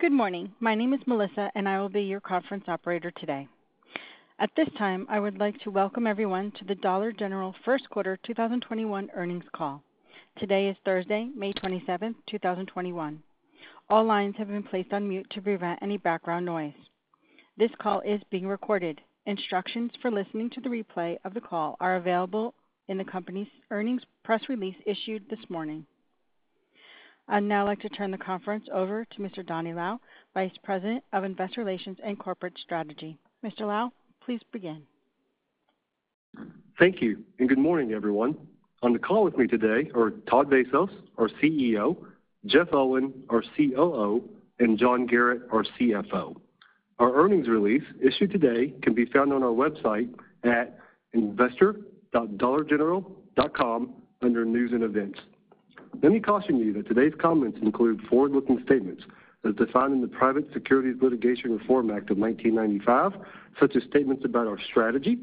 Good morning. My name is Melissa, and I will be your conference operator today. At this time, I would like to welcome everyone to the Dollar General First Quarter 2021 Earnings Call. Today is Thursday, May 27th, 2021. All lines have been placed on mute to prevent any background noise. This call is being recorded. Instructions for listening to the replay of the call are available in the company's earnings press release issued this morning. I'd now like to turn the conference over to Mr. Donny Lau, Vice President of Investor Relations and Corporate Strategy. Mr. Lau, please begin. Thank you, and good morning, everyone. On the call with me today are Todd Vasos, our CEO, Jeff Owen, our COO, and John Garratt, our CFO. Our earnings release issued today can be found on our website at investor.dollargeneral.com under News and Events. Let me caution you that today's comments include forward-looking statements as defined in the Private Securities Litigation Reform Act of 1995, such as statements about our strategy,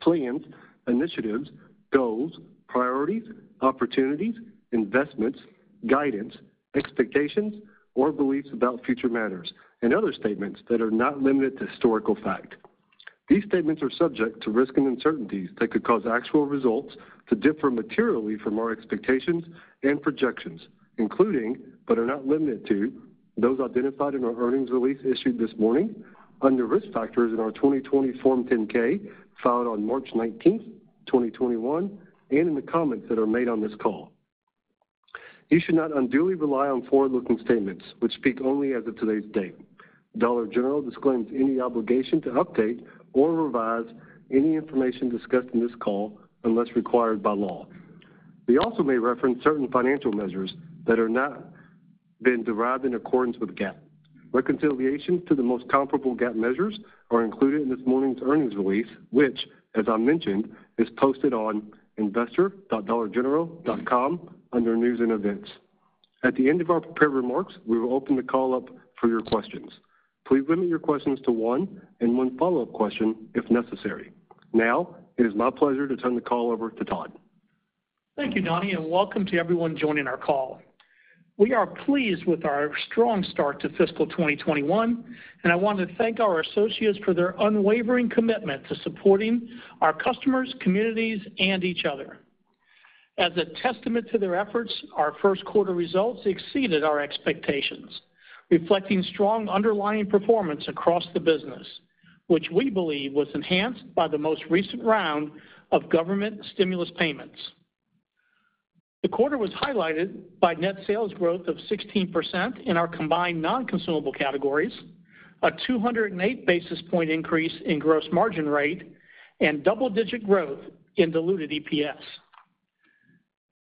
plans, initiatives, goals, priorities, opportunities, investments, guidance, expectations, or beliefs about future matters, and other statements that are not limited to historical fact. These statements are subject to risks and uncertainties that could cause actual results to differ materially from our expectations and projections, including, but are not limited to, those identified in our earnings release issued this morning under Risk Factors in our 2020 Form 10-K filed on March 19th, 2021, and in the comments that are made on this call. You should not unduly rely on forward-looking statements which speak only as of today's date. Dollar General disclaims any obligation to update or revise any information discussed in this call unless required by law. We also may reference certain financial measures that are not been derived in accordance with GAAP. Reconciliation to the most comparable GAAP measures are included in this morning's earnings release, which, as I mentioned, is posted on investor.dollargeneral.com under News and Events. At the end of our prepared remarks, we will open the call up for your questions. Please limit your questions to one and one follow-up question if necessary. Now, it is my pleasure to turn the call over to Todd. Thank you, Donny, and welcome to everyone joining our call. We are pleased with our strong start to fiscal 2021, and I want to thank our associates for their unwavering commitment to supporting our customers, communities, and each other. As a testament to their efforts, our first quarter results exceeded our expectations, reflecting strong underlying performance across the business, which we believe was enhanced by the most recent round of government stimulus payments. The quarter was highlighted by net sales growth of 16% in our combined non-consumable categories, a 208 basis point increase in gross margin rate, and double-digit growth in diluted EPS.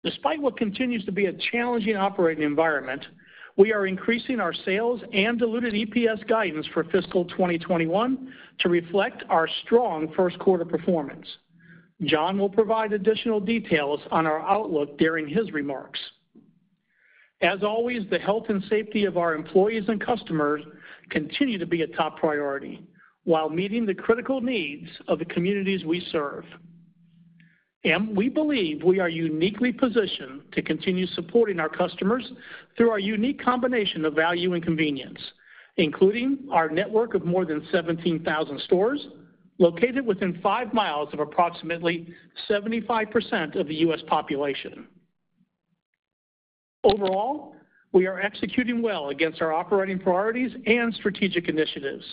Despite what continues to be a challenging operating environment, we are increasing our sales and diluted EPS guidance for fiscal 2021 to reflect our strong first quarter performance. John will provide additional details on our outlook during his remarks. As always, the health and safety of our employees and customers continue to be a top priority while meeting the critical needs of the communities we serve. And we believe we are uniquely positioned to continue supporting our customers through our unique combination of value and convenience, including our network of more than 17,000 stores located within 5 miles of approximately 75% of the U.S. population. Overall, we are executing well against our operating priorities and strategic initiatives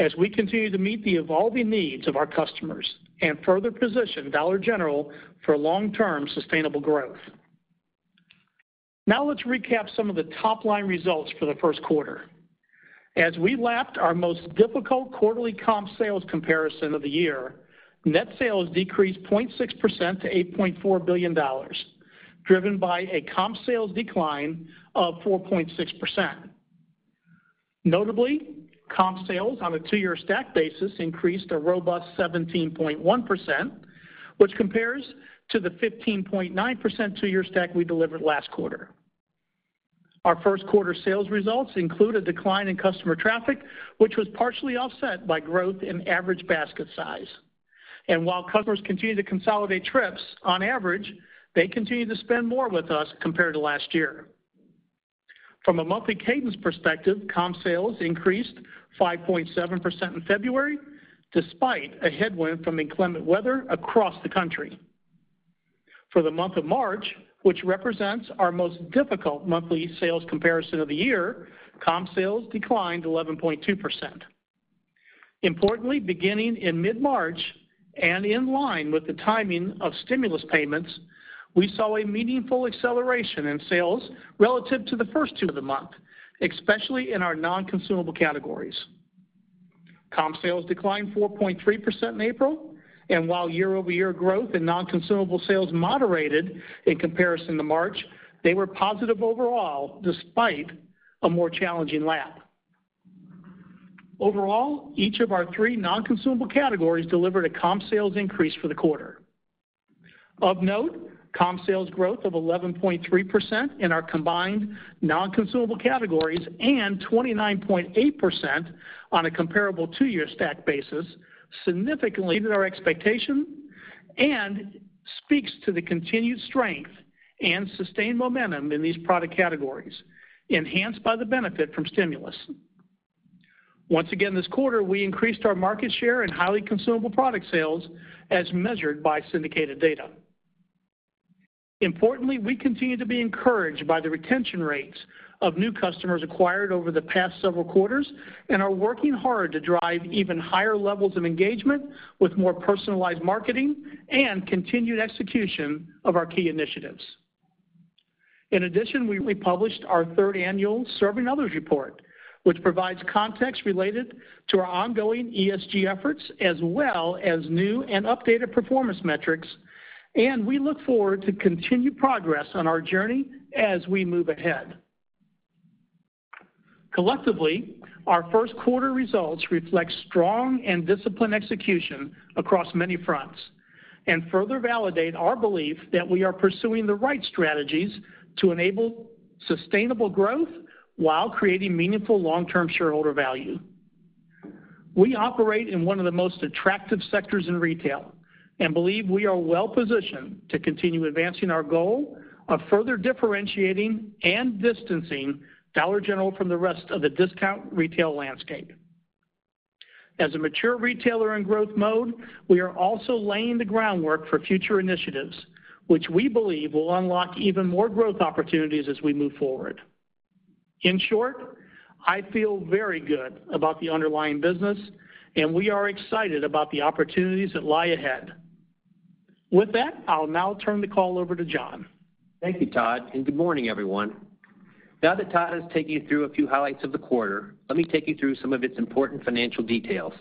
as we continue to meet the evolving needs of our customers and further position Dollar General for long-term sustainable growth. Now let's recap some of the top-line results for the first quarter. As we lapped our most difficult quarterly comp sales comparison of the year, net sales decreased 0.6% to $8.4 billion, driven by a comp sales decline of 4.6%. Notably, comp sales on a two-year stack basis increased a robust 17.1%, which compares to the 15.9% two-year stack we delivered last quarter. Our first quarter sales results include a decline in customer traffic, which was partially offset by growth in average basket size. And while customers continue to consolidate trips, on average, they continue to spend more with us compared to last year. From a monthly cadence perspective, comp sales increased 5.7% in February, despite a headwind from inclement weather across the country. For the month of March, which represents our most difficult monthly sales comparison of the year, comp sales declined 11.2%. Importantly, beginning in mid-March and in line with the timing of stimulus payments, we saw a meaningful acceleration in sales relative to the first two of the month, especially in our non-consumable categories. Comp sales declined 4.3% in April, and while year-over-year growth in non-consumable sales moderated in comparison to March, they were positive overall despite a more challenging lap. Overall, each of our three non-consumable categories delivered a comp sales increase for the quarter. Of note, comp sales growth of 11.3% in our combined non-consumable categories and 29.8% on a comparable two-year stack basis significantly exceeded our expectation and speaks to the continued strength and sustained momentum in these product categories, enhanced by the benefit from stimulus. Once again this quarter, we increased our market share in highly consumable product sales as measured by syndicated data. Importantly, we continue to be encouraged by the retention rates of new customers acquired over the past several quarters and are working hard to drive even higher levels of engagement with more personalized marketing and continued execution of our key initiatives. In addition, we published our third annual Serving Others report, which provides context related to our ongoing ESG efforts as well as new and updated performance metrics, and we look forward to continued progress on our journey as we move ahead. Collectively, our first quarter results reflect strong and disciplined execution across many fronts and further validate our belief that we are pursuing the right strategies to enable sustainable growth while creating meaningful long-term shareholder value. We operate in one of the most attractive sectors in retail and believe we are well-positioned to continue advancing our goal of further differentiating and distancing Dollar General from the rest of the discount retail landscape. As a mature retailer in growth mode, we are also laying the groundwork for future initiatives, which we believe will unlock even more growth opportunities as we move forward. In short, I feel very good about the underlying business, and we are excited about the opportunities that lie ahead. With that, I'll now turn the call over to John. Thank you, Todd, and good morning, everyone. Now that Todd has taken you through a few highlights of the quarter, let me take you through some of its important financial details.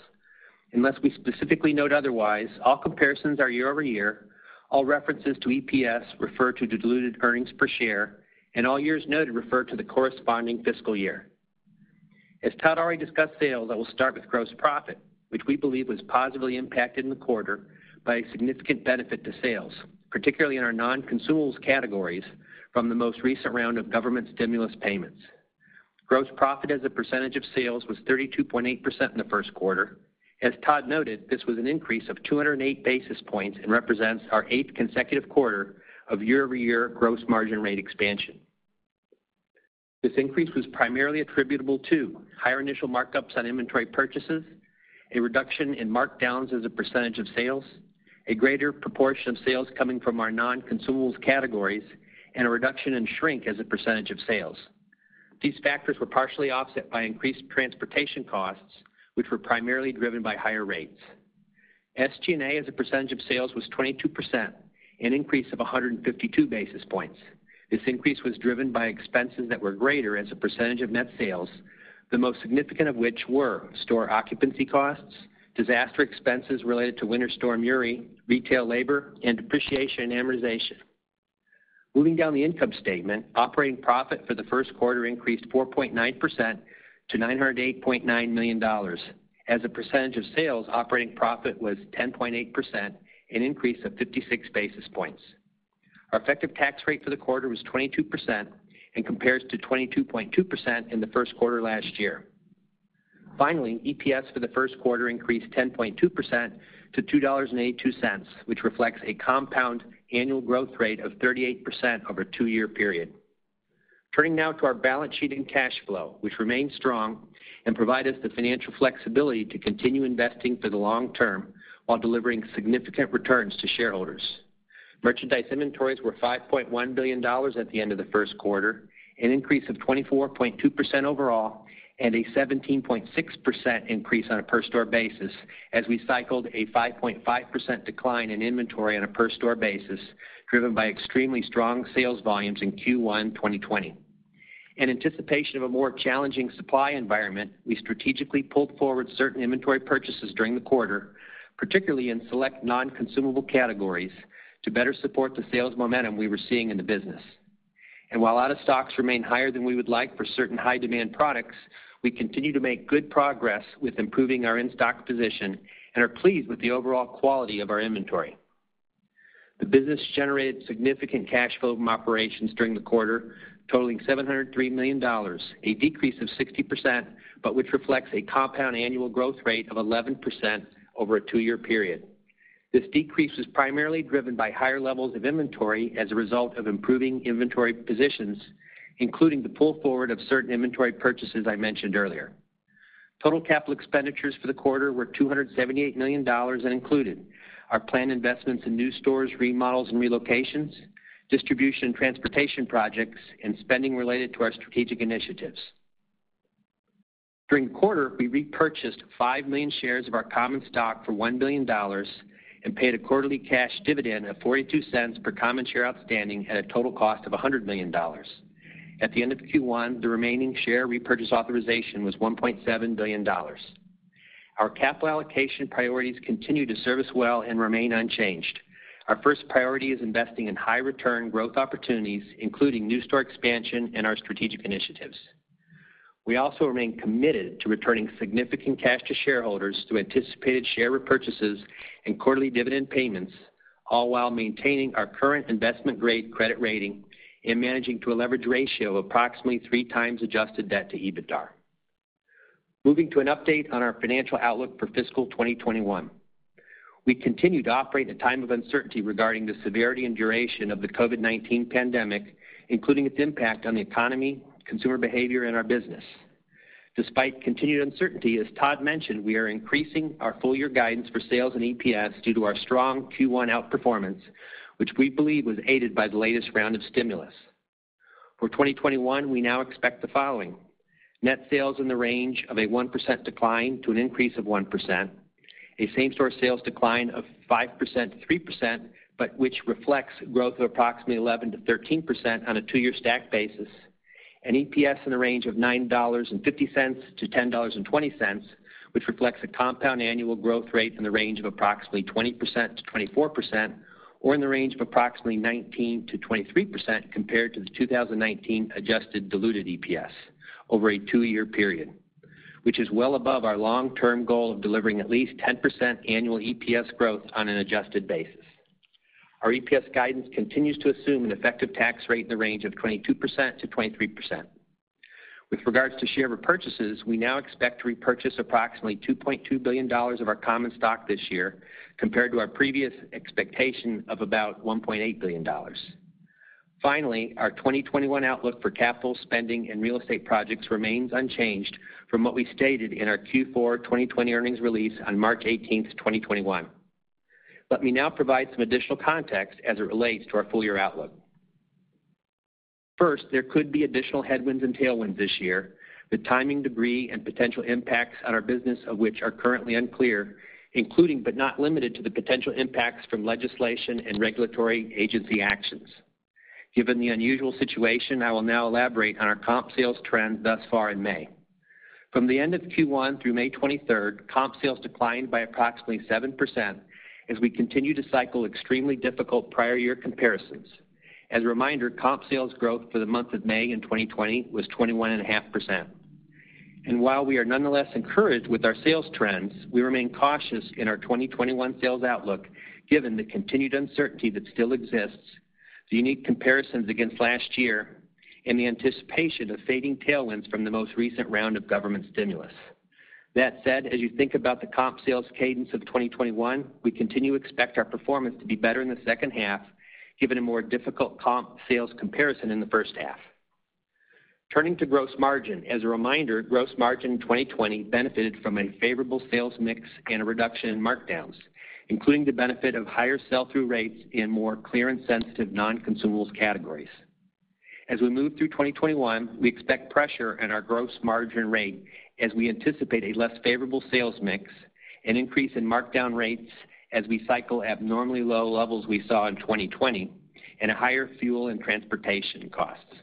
Unless we specifically note otherwise, all comparisons are year-over-year, all references to EPS refer to diluted earnings per share, and all years noted refer to the corresponding fiscal year. As Todd already discussed sales, I will start with gross profit, which we believe was positively impacted in the quarter by a significant benefit to sales, particularly in our non-consumables categories from the most recent round of government stimulus payments. Gross profit as a percentage of sales was 32.8% in the first quarter. As Todd noted, this was an increase of 208 basis points and represents our eighth consecutive quarter of year-over-year gross margin rate expansion. This increase was primarily attributable to higher initial markups on inventory purchases, a reduction in markdowns as a percentage of sales, a greater proportion of sales coming from our non-consumables categories, and a reduction in shrink as a percentage of sales. These factors were partially offset by increased transportation costs, which were primarily driven by higher rates. SG&A as a percentage of sales was 22%, an increase of 152 basis points. This increase was driven by expenses that were greater as a percentage of net sales, the most significant of which were store occupancy costs, disaster expenses related to Winter Storm Uri, retail labor, and depreciation and amortization. Moving down the income statement, operating profit for the first quarter increased 4.9% to $908.9 million. As a percentage of sales, operating profit was 10.8%, an increase of 56 basis points. Our effective tax rate for the quarter was 22% and compares to 22.2% in the first quarter last year. Finally, EPS for the first quarter increased 10.2% to $2.82, which reflects a compound annual growth rate of 38% over a two-year period. Turning now to our balance sheet and cash flow, which remain strong and provide us the financial flexibility to continue investing for the long term while delivering significant returns to shareholders. Merchandise inventories were $5.1 billion at the end of the first quarter, an increase of 24.2% overall and a 17.6% increase on a per store basis as we cycled a 5.5% decline in inventory on a per store basis, driven by extremely strong sales volumes in Q1 2020. In anticipation of a more challenging supply environment, we strategically pulled forward certain inventory purchases during the quarter, particularly in select non-consumable categories, to better support the sales momentum we were seeing in the business. And while out-of-stocks remain higher than we would like for certain high-demand products, we continue to make good progress with improving our in-stock position and are pleased with the overall quality of our inventory. The business generated significant cash flow from operations during the quarter, totaling $703 million, a decrease of 60%, but which reflects a compound annual growth rate of 11% over a two-year period. This decrease was primarily driven by higher levels of inventory as a result of improving inventory positions, including the pull forward of certain inventory purchases I mentioned earlier. Total capital expenditures for the quarter were $278 million and included our planned investments in new stores, remodels, and relocations, distribution and transportation projects, and spending related to our strategic initiatives. During the quarter, we repurchased 5 million shares of our common stock for $1 billion and paid a quarterly cash dividend of $0.42 per common share outstanding at a total cost of $100 million. At the end of Q1, the remaining share repurchase authorization was $1.7 billion. Our capital allocation priorities continue to serve us well and remain unchanged. Our first priority is investing in high return growth opportunities, including new store expansion and our strategic initiatives. We also remain committed to returning significant cash to shareholders through anticipated share repurchases and quarterly dividend payments, all while maintaining our current investment-grade credit rating and managing to a leverage ratio of approximately 3x adjusted debt to EBITDA. Moving to an update on our financial outlook for fiscal 2021. We continue to operate in a time of uncertainty regarding the severity and duration of the COVID-19 pandemic, including its impact on the economy, consumer behavior, and our business. Despite continued uncertainty, as Todd mentioned, we are increasing our full-year guidance for sales and EPS due to our strong Q1 outperformance, which we believe was aided by the latest round of stimulus. For 2021, we now expect the following. Net sales in the range of a 1% decline to an increase of 1%, a same-store sales decline of 5% to 3%, but which reflects growth of approximately 11%-13% on a two-year stack basis, an EPS in the range of $9.50 to $10.20, which reflects a compound annual growth rate in the range of approximately 20%-24%, or in the range of approximately 19%-23% compared to the 2019 adjusted diluted EPS over a two-year period, which is well above our long-term goal of delivering at least 10% annual EPS growth on an adjusted basis. Our EPS guidance continues to assume an effective tax rate in the range of 22%-23%. With regards to share repurchases, we now expect to repurchase approximately $2.2 billion of our common stock this year, compared to our previous expectation of about $1.8 billion. Finally, our 2021 outlook for capital spending and real estate projects remains unchanged from what we stated in our Q4 2020 earnings release on March 18th, 2021. Let me now provide some additional context as it relates to our full-year outlook. First, there could be additional headwinds and tailwinds this year, the timing, degree, and potential impacts on our business of which are currently unclear, including but not limited to the potential impacts from legislation and regulatory agency actions. Given the unusual situation, I will now elaborate on our comp sales trend thus far in May. From the end of Q1 through May 23rd, comp sales declined by approximately 7% as we continue to cycle extremely difficult prior year comparisons. As a reminder, comp sales growth for the month of May in 2020 was 21.5%. And while we are nonetheless encouraged with our sales trends, we remain cautious in our 2021 sales outlook given the continued uncertainty that still exists, the unique comparisons against last year, and the anticipation of fading tailwinds from the most recent round of government stimulus. That said, as you think about the comp sales cadence of 2021, we continue to expect our performance to be better in the second half, given a more difficult comp sales comparison in the first half. Turning to gross margin. As a reminder, gross margin in 2020 benefited from a favorable sales mix and a reduction in markdowns, including the benefit of higher sell-through rates in more clearance-sensitive non-consumables categories. As we move through 2021, we expect pressure on our gross margin rate as we anticipate a less favorable sales mix, an increase in markdown rates as we cycle abnormally low levels we saw in 2020, and higher fuel and transportation costs.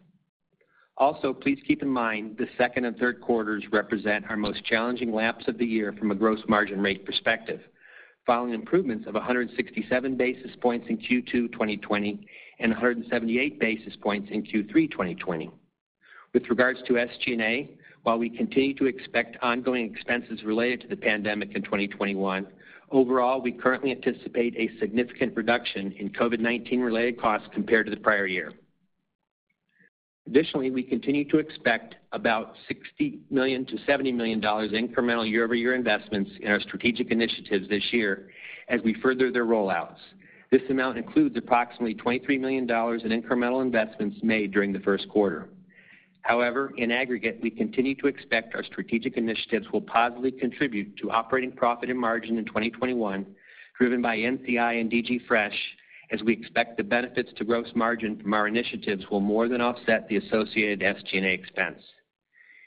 Also, please keep in mind the second and third quarters represent our most challenging laps of the year from a gross margin rate perspective, following improvements of 167 basis points in Q2 2020 and 178 basis points in Q3 2020. With regards to SG&A, while we continue to expect ongoing expenses related to the pandemic in 2021, overall, we currently anticipate a significant reduction in COVID-19 related costs compared to the prior year. Additionally, we continue to expect about $60 million-$70 million in incremental year-over-year investments in our strategic initiatives this year as we further their rollouts. This amount includes approximately $23 million in incremental investments made during the first quarter. However, in aggregate, we continue to expect our strategic initiatives will positively contribute to operating profit and margin in 2021, driven by NCI and DG Fresh, as we expect the benefits to gross margin from our initiatives will more than offset the associated SG&A expense.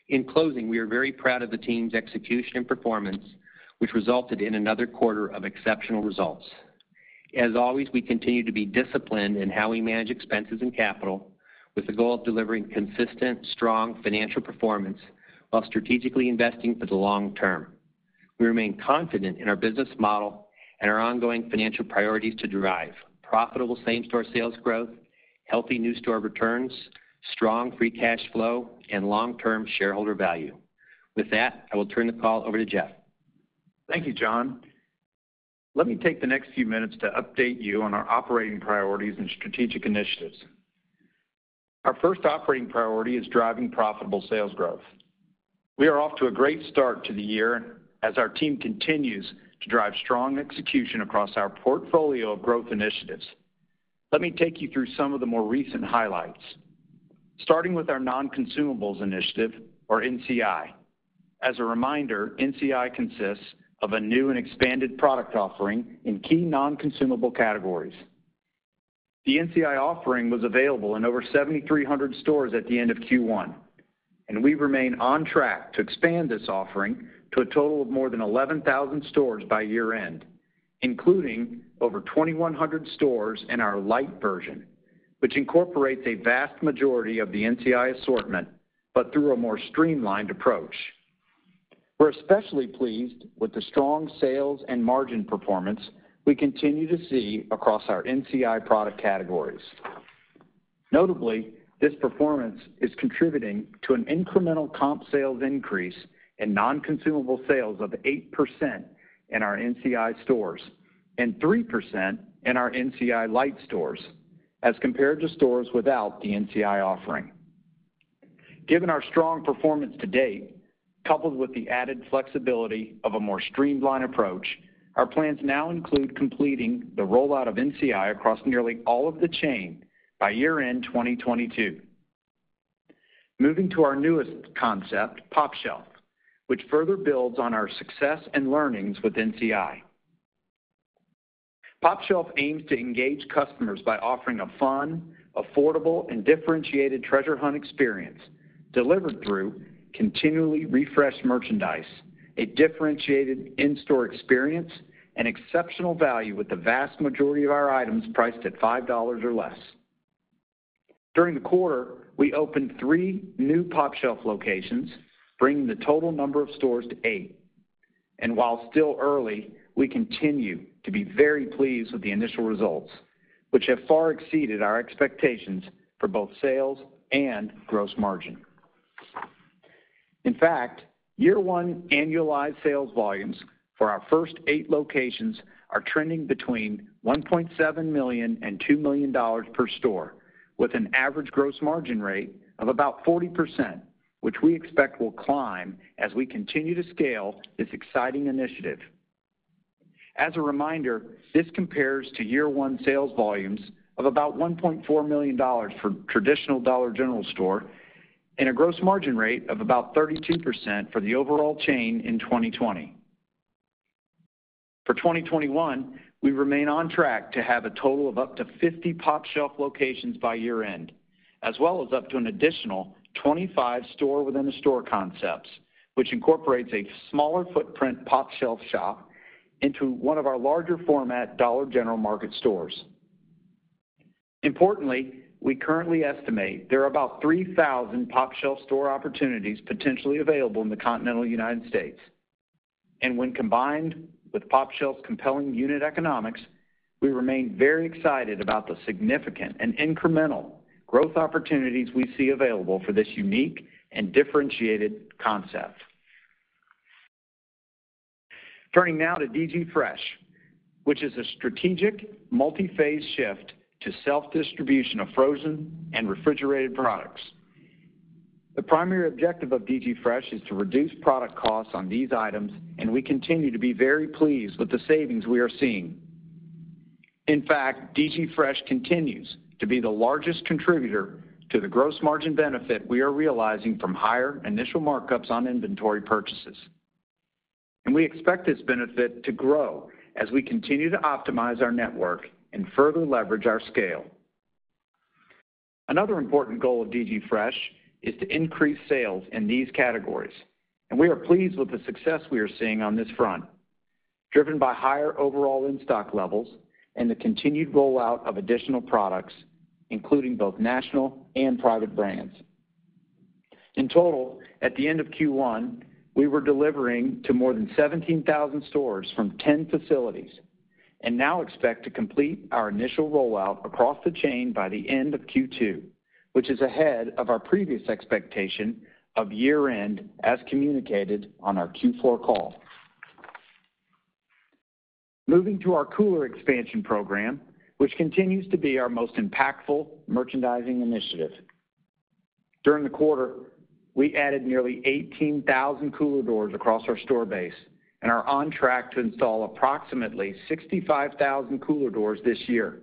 In closing, we are very proud of the team's execution and performance, which resulted in another quarter of exceptional results. As always, we continue to be disciplined in how we manage expenses and capital with the goal of delivering consistent, strong financial performance while strategically investing for the long term. We remain confident in our business model and our ongoing financial priorities to drive profitable same-store sales growth, healthy new store returns, strong free cash flow, and long-term shareholder value. With that, I will turn the call over to Jeff. Thank you, John. Let me take the next few minutes to update you on our operating priorities and strategic initiatives. Our first operating priority is driving profitable sales growth. We are off to a great start to the year as our team continues to drive strong execution across our portfolio of growth initiatives. Let me take you through some of the more recent highlights. Starting with our non-consumables initiative, or NCI. As a reminder, NCI consists of a new and expanded product offering in key non-consumable categories. The NCI offering was available in over 7,300 stores at the end of Q1, and we remain on track to expand this offering to a total of more than 11,000 stores by year-end, including over 2,100 stores in our light version, which incorporates a vast majority of the NCI assortment, but through a more streamlined approach. We're especially pleased with the strong sales and margin performance we continue to see across our NCI product categories. Notably, this performance is contributing to an incremental comp sales increase in non-consumable sales of 8% in our NCI stores and 3% in our NCI light stores as compared to stores without the NCI offering. Given our strong performance to date, coupled with the added flexibility of a more streamlined approach, our plans now include completing the rollout of NCI across nearly all of the chain by year-end 2022. Moving to our newest concept, pOpshelf, which further builds on our success and learnings with NCI. pOpshelf aims to engage customers by offering a fun, affordable, and differentiated treasure hunt experience delivered through continually refreshed merchandise, a differentiated in-store experience, and exceptional value with the vast majority of our items priced at $5 or less. During the quarter, we opened three new pOpshelf locations, bringing the total number of stores to eight. While still early, we continue to be very pleased with the initial results, which have far exceeded our expectations for both sales and gross margin. In fact, year one annualized sales volumes for our first eight locations are trending between $1.7 million and $2 million per store, with an average gross margin rate of about 40%, which we expect will climb as we continue to scale this exciting initiative. As a reminder, this compares to year one sales volumes of about $1.4 million for traditional Dollar General store and a gross margin rate of about 32% for the overall chain in 2020. For 2021, we remain on track to have a total of up to 50 pOpshelf locations by year-end, as well as up to an additional 25 store-within-a-store concepts, which incorporates a smaller footprint pOpshelf shop into one of our larger format Dollar General Market stores. Importantly, we currently estimate there are about 3,000 pOpshelf store opportunities potentially available in the continental United States. And when combined with pOpshelf's compelling unit economics, we remain very excited about the significant and incremental growth opportunities we see available for this unique and differentiated concept. Turning now to DG Fresh, which is a strategic multi-phase shift to self-distribution of frozen and refrigerated products. The primary objective of DG Fresh is to reduce product costs on these items, and we continue to be very pleased with the savings we are seeing. In fact, DG Fresh continues to be the largest contributor to the gross margin benefit we are realizing from higher initial markups on inventory purchases. And we expect this benefit to grow as we continue to optimize our network and further leverage our scale. Another important goal of DG Fresh is to increase sales in these categories, and we are pleased with the success we are seeing on this front, driven by higher overall in-stock levels and the continued rollout of additional products, including both national and private brands. In total, at the end of Q1, we were delivering to more than 17,000 stores from 10 facilities and now expect to complete our initial rollout across the chain by the end of Q2, which is ahead of our previous expectation of year-end as communicated on our Q4 call. Moving to our cooler expansion program, which continues to be our most impactful merchandising initiative. During the quarter, we added nearly 18,000 cooler doors across our store base and are on track to install approximately 65,000 cooler doors this year.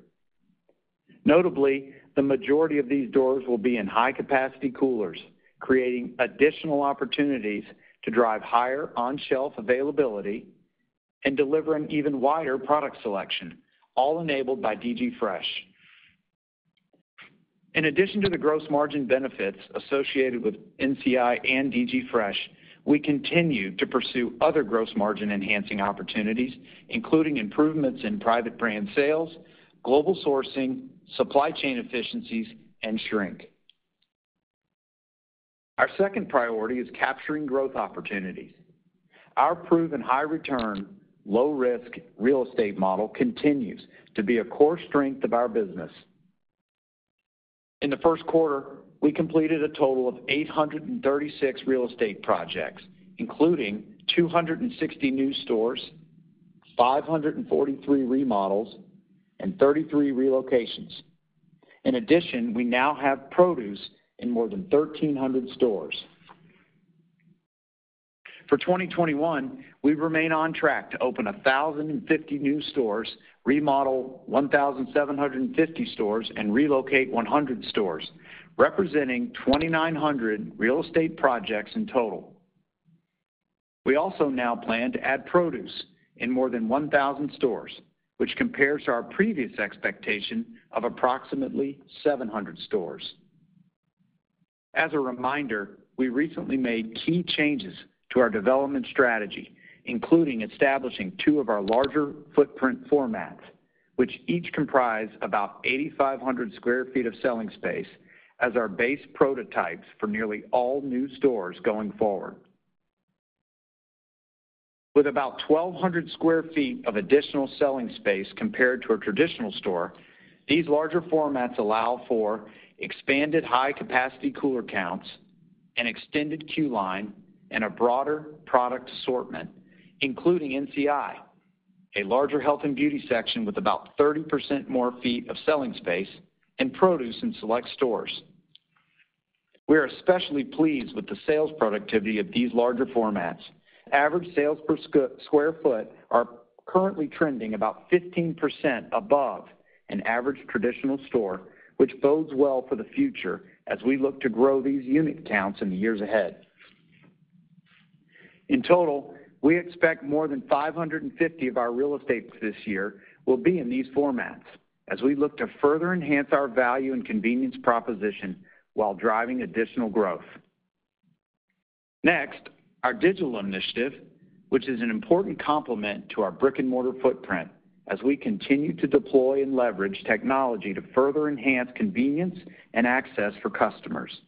Notably, the majority of these doors will be in high-capacity coolers, creating additional opportunities to drive higher on-shelf availability and deliver an even wider product selection, all enabled by DG Fresh. In addition to the gross margin benefits associated with NCI and DG Fresh, we continue to pursue other gross margin-enhancing opportunities, including improvements in private brand sales, global sourcing, supply chain efficiencies, and shrink. Our second priority is capturing growth opportunities. Our proven high return, low risk real estate model continues to be a core strength of our business. In the first quarter, we completed a total of 836 real estate projects, including 260 new stores, 543 remodels, and 33 relocations. In addition, we now have produce in more than 1,300 stores. For 2021, we remain on track to open 1,050 new stores, remodel 1,750 stores, and relocate 100 stores, representing 2,900 real estate projects in total. We also now plan to add produce in more than 1,000 stores, which compares to our previous expectation of approximately 700 stores. As a reminder, we recently made key changes to our development strategy, including establishing two of our larger footprint formats, which each comprise about 8,500 sq ft of selling space as our base prototypes for nearly all new stores going forward. With about 1,200 sq ft of additional selling space compared to a traditional store, these larger formats allow for expanded high-capacity cooler counts, an extended queue line, and a broader product assortment, including NCI, a larger health and beauty section with about 30% more feet of selling space, and produce in select stores. We are especially pleased with the sales productivity of these larger formats. Average sales per square foot are currently trending about 15% above an average traditional store, which bodes well for the future as we look to grow these unit counts in the years ahead. In total, we expect more than 550 of our real estate this year will be in these formats as we look to further enhance our value and convenience proposition while driving additional growth. Next, our digital initiative, which is an important complement to our brick-and-mortar footprint as we continue to deploy and leverage technology to further enhance convenience and access for customers.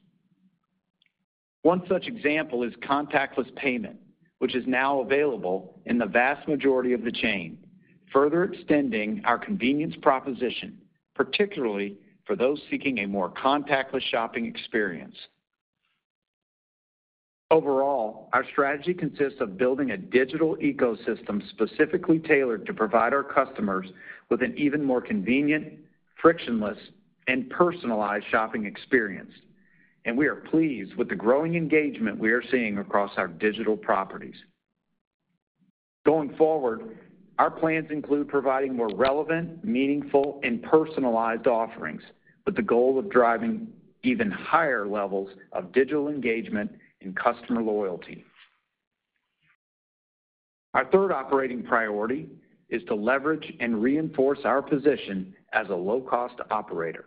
One such example is contactless payment, which is now available in the vast majority of the chain, further extending our convenience proposition, particularly for those seeking a more contactless shopping experience. Overall, our strategy consists of building a digital ecosystem specifically tailored to provide our customers with an even more convenient, frictionless, and personalized shopping experience, and we are pleased with the growing engagement we are seeing across our digital properties. Going forward, our plans include providing more relevant, meaningful, and personalized offerings with the goal of driving even higher levels of digital engagement and customer loyalty. Our third operating priority is to leverage and reinforce our position as a low-cost operator.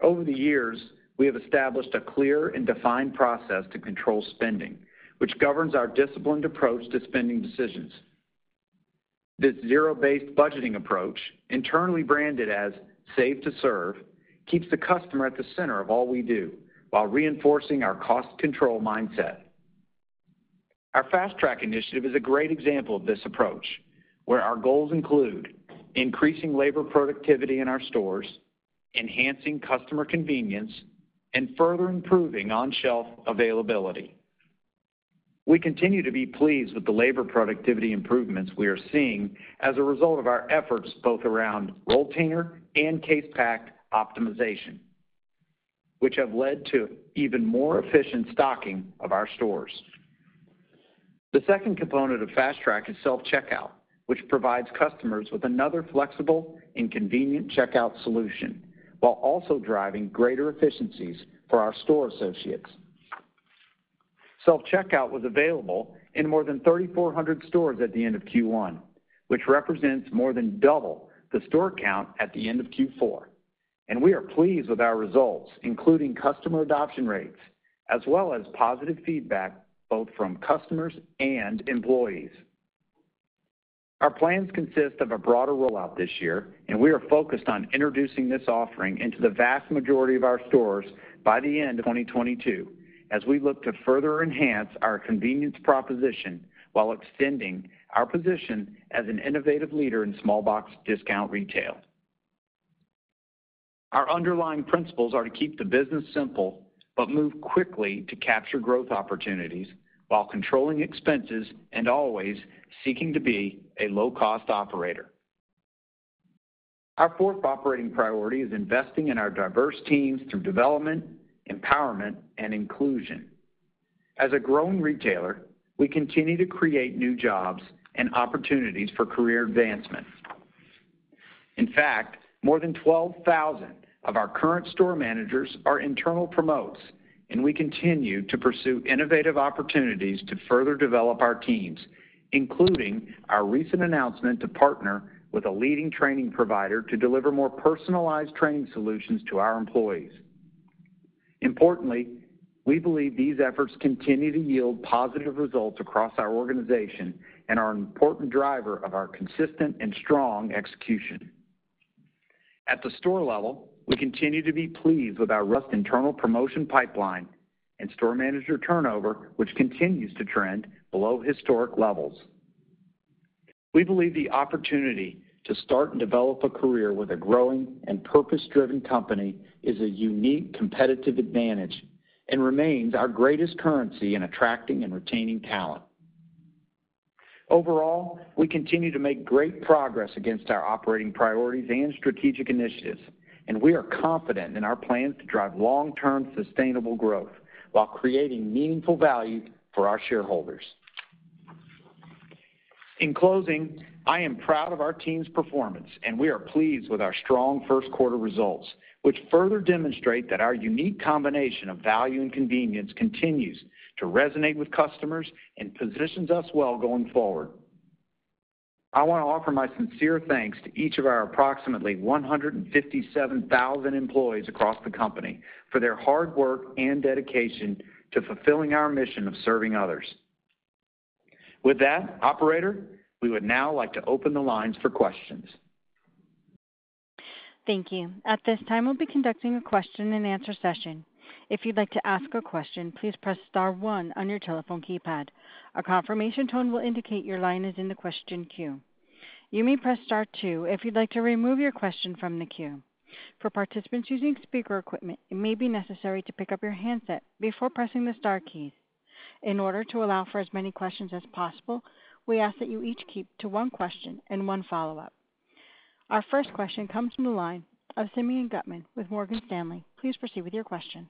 Over the years, we have established a clear and defined process to control spending, which governs our disciplined approach to spending decisions. This zero-based budgeting approach, internally branded as Save to Serve, keeps the customer at the center of all we do while reinforcing our cost control mindset. Our Fast Track initiative is a great example of this approach, where our goals include increasing labor productivity in our stores, enhancing customer convenience, and further improving on-shelf availability. We continue to be pleased with the labor productivity improvements we are seeing as a result of our efforts both around rolltainer and case pack optimization, which have led to even more efficient stocking of our stores. The second component of Fast Track is self-checkout, which provides customers with another flexible and convenient checkout solution while also driving greater efficiencies for our store associates. Self-checkout was available in more than 3,400 stores at the end of Q1, which represents more than double the store count at the end of Q4, and we are pleased with our results, including customer adoption rates, as well as positive feedback both from customers and employees. Our plans consist of a broader rollout this year, and we are focused on introducing this offering into the vast majority of our stores by the end of 2022 as we look to further enhance our convenience proposition while extending our position as an innovative leader in small box discount retail. Our underlying principles are to keep the business simple but move quickly to capture growth opportunities while controlling expenses and always seeking to be a low-cost operator. Our fourth operating priority is investing in our diverse teams through development, empowerment, and inclusion. As a growing retailer, we continue to create new jobs and opportunities for career advancement. In fact, more than 12,000 of our current store managers are internal promotes, and we continue to pursue innovative opportunities to further develop our teams, including our recent announcement to partner with a leading training provider to deliver more personalized training solutions to our employees. Importantly, we believe these efforts continue to yield positive results across our organization and are an important driver of our consistent and strong execution. At the store level, we continue to be pleased with our robust internal promotion pipeline and store manager turnover, which continues to trend below historic levels. We believe the opportunity to start and develop a career with a growing and purpose-driven company is a unique competitive advantage and remains our greatest currency in attracting and retaining talent. Overall, we continue to make great progress against our operating priorities and strategic initiatives, and we are confident in our plans to drive long-term sustainable growth while creating meaningful value for our shareholders. In closing, I am proud of our team's performance, and we are pleased with our strong first quarter results, which further demonstrate that our unique combination of value and convenience continues to resonate with customers and positions us well going forward. I want to offer my sincere thanks to each of our approximately 157,000 employees across the company for their hard work and dedication to fulfilling our mission of serving others. With that, operator, we would now like to open the lines for questions. Thank you. At this time, we'll be conducting a question-and-answer session. If you'd like to ask a question, please press star one on your telephone keypad. A confirmation tone will indicate your line is in the question queue. You may press star two if you'd like to remove your question from the queue. For participants using speaker equipment, it may be necessary to pick up your handset before pressing the star keys. In order to allow for as many questions as possible, we ask that you each keep to one question and one follow-up. Our first question comes from the line of Simeon Gutman with Morgan Stanley. Please proceed with your question.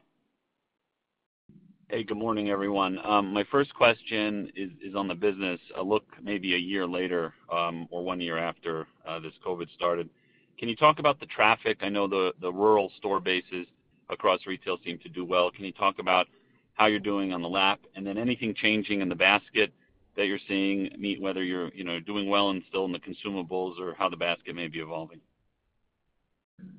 Hey, good morning, everyone. Um, my first question is on the business. A look maybe a year later, um, or one year after uh, this COVID started. Can you talk about the traffic? I know the rural store bases across retail seem to do well. Can you talk about how you're doing on the lap? And then anything changing in the basket that you're seeing, meet whether you're, you know, doing well and still in the consumables or how the basket may be evolving?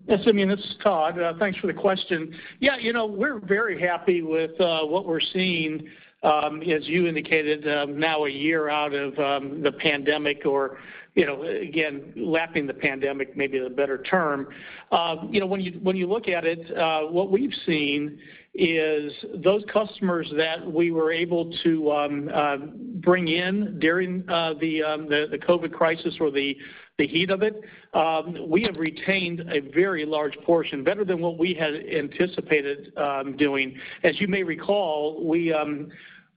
Yes, Simeon, this is Todd. Uh, thanks for the question. Yeah, you know, we're very happy with uh, what we're seeing, um, as you indicated, um, now a year out of um, the pandemic or, you know, again, lapping the pandemic maybe the better term. Uh, you know, when you look at it, what we've seen is those customers that we were able to um, uh, bring in during uh, um, the COVID crisis or the heat of it, um, we have retained a very large portion, better than what we had anticipated doing. As you may recall, we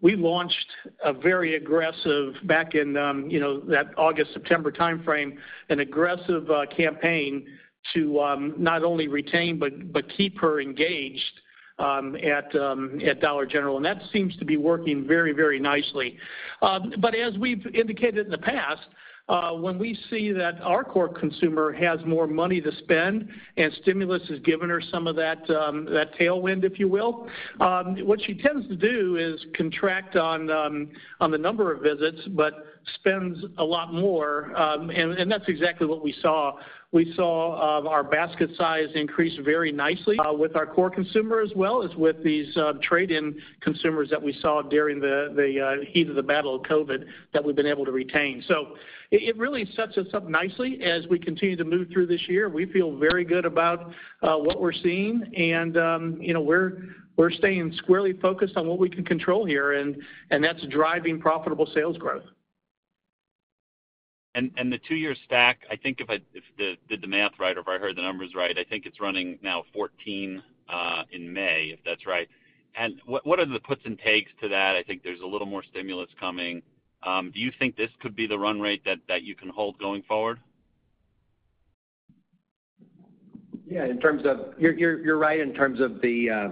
launched a very aggressive back in, you know, that August, September timeframe, an aggressive uh, campaign to not only retain but keep her engaged Um, um, at Dollar General, and that seems to be working very, very nicely. Um, but as we've indicated in the past, uh, when we see that our core consumer has more money to spend and stimulus has given her some of that tailwind, if you will, what she tends to do is contract on the number of visits, but spends a lot more. And that's exactly what we saw. We saw uh, our basket size increase very nicely uh, with our core consumer as well as with these uh, trade-in consumers that we saw during the heat of the battle of COVID that we've been able to retain. So it really sets us up nicely as we continue to move through this year. We feel very good about what we're seeing and, um, you know, we're staying squarely focused on what we can control here, and that's driving profitable sales growth. The two-year stack, I think if I did the math right or if I heard the numbers right, I think it's running now 14 uh, in May, if that's right. And what what are the puts and takes to that? I think there's a little more stimulus coming. Um, do you think this could be the run rate that you can hold going forward? Yeah, in terms of you're right in terms of the uh,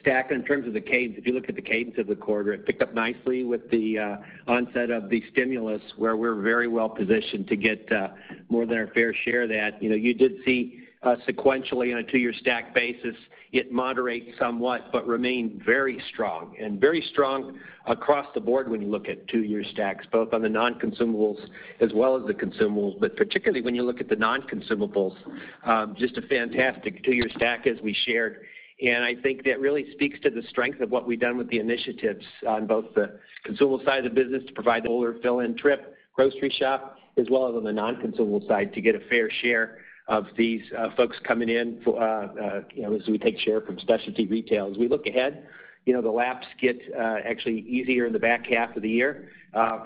stack. In terms of the cadence, if you look at the cadence of the quarter, it picked up nicely with the uh, onset of the stimulus, where we're very well positioned to get uh, more than our fair share of that. You know, you did see uh, sequentially on a two-year stack basis, it moderate somewhat, but remain very strong and very strong across the board when you look at two-year stacks, both on the non-consumables as well as the consumables. But particularly when you look at the non-consumables, um, just a fantastic two-year stack as we shared. I think that really speaks to the strength of what we've done with the initiatives on both the consumable side of the business to provide the fuller fill-in trip grocery shop, as well as on the non-consumable side to get a fair share of these uh, folks coming in for, uh, uh, you know, as we take share from specialty retail. As we look ahead, you know, the laps get actually easier in the back half of the year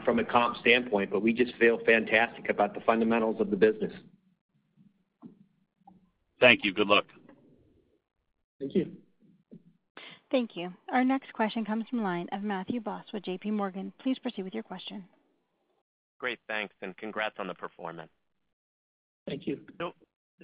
from a comp standpoint, but we just feel fantastic about the fundamentals of the business. Thank you. Good luck. Thank you. Thank you. Our next question comes from the line of Matthew Boss with JPMorgan. Please proceed with your question. Great. Thanks, and congrats on the performance. Thank you. So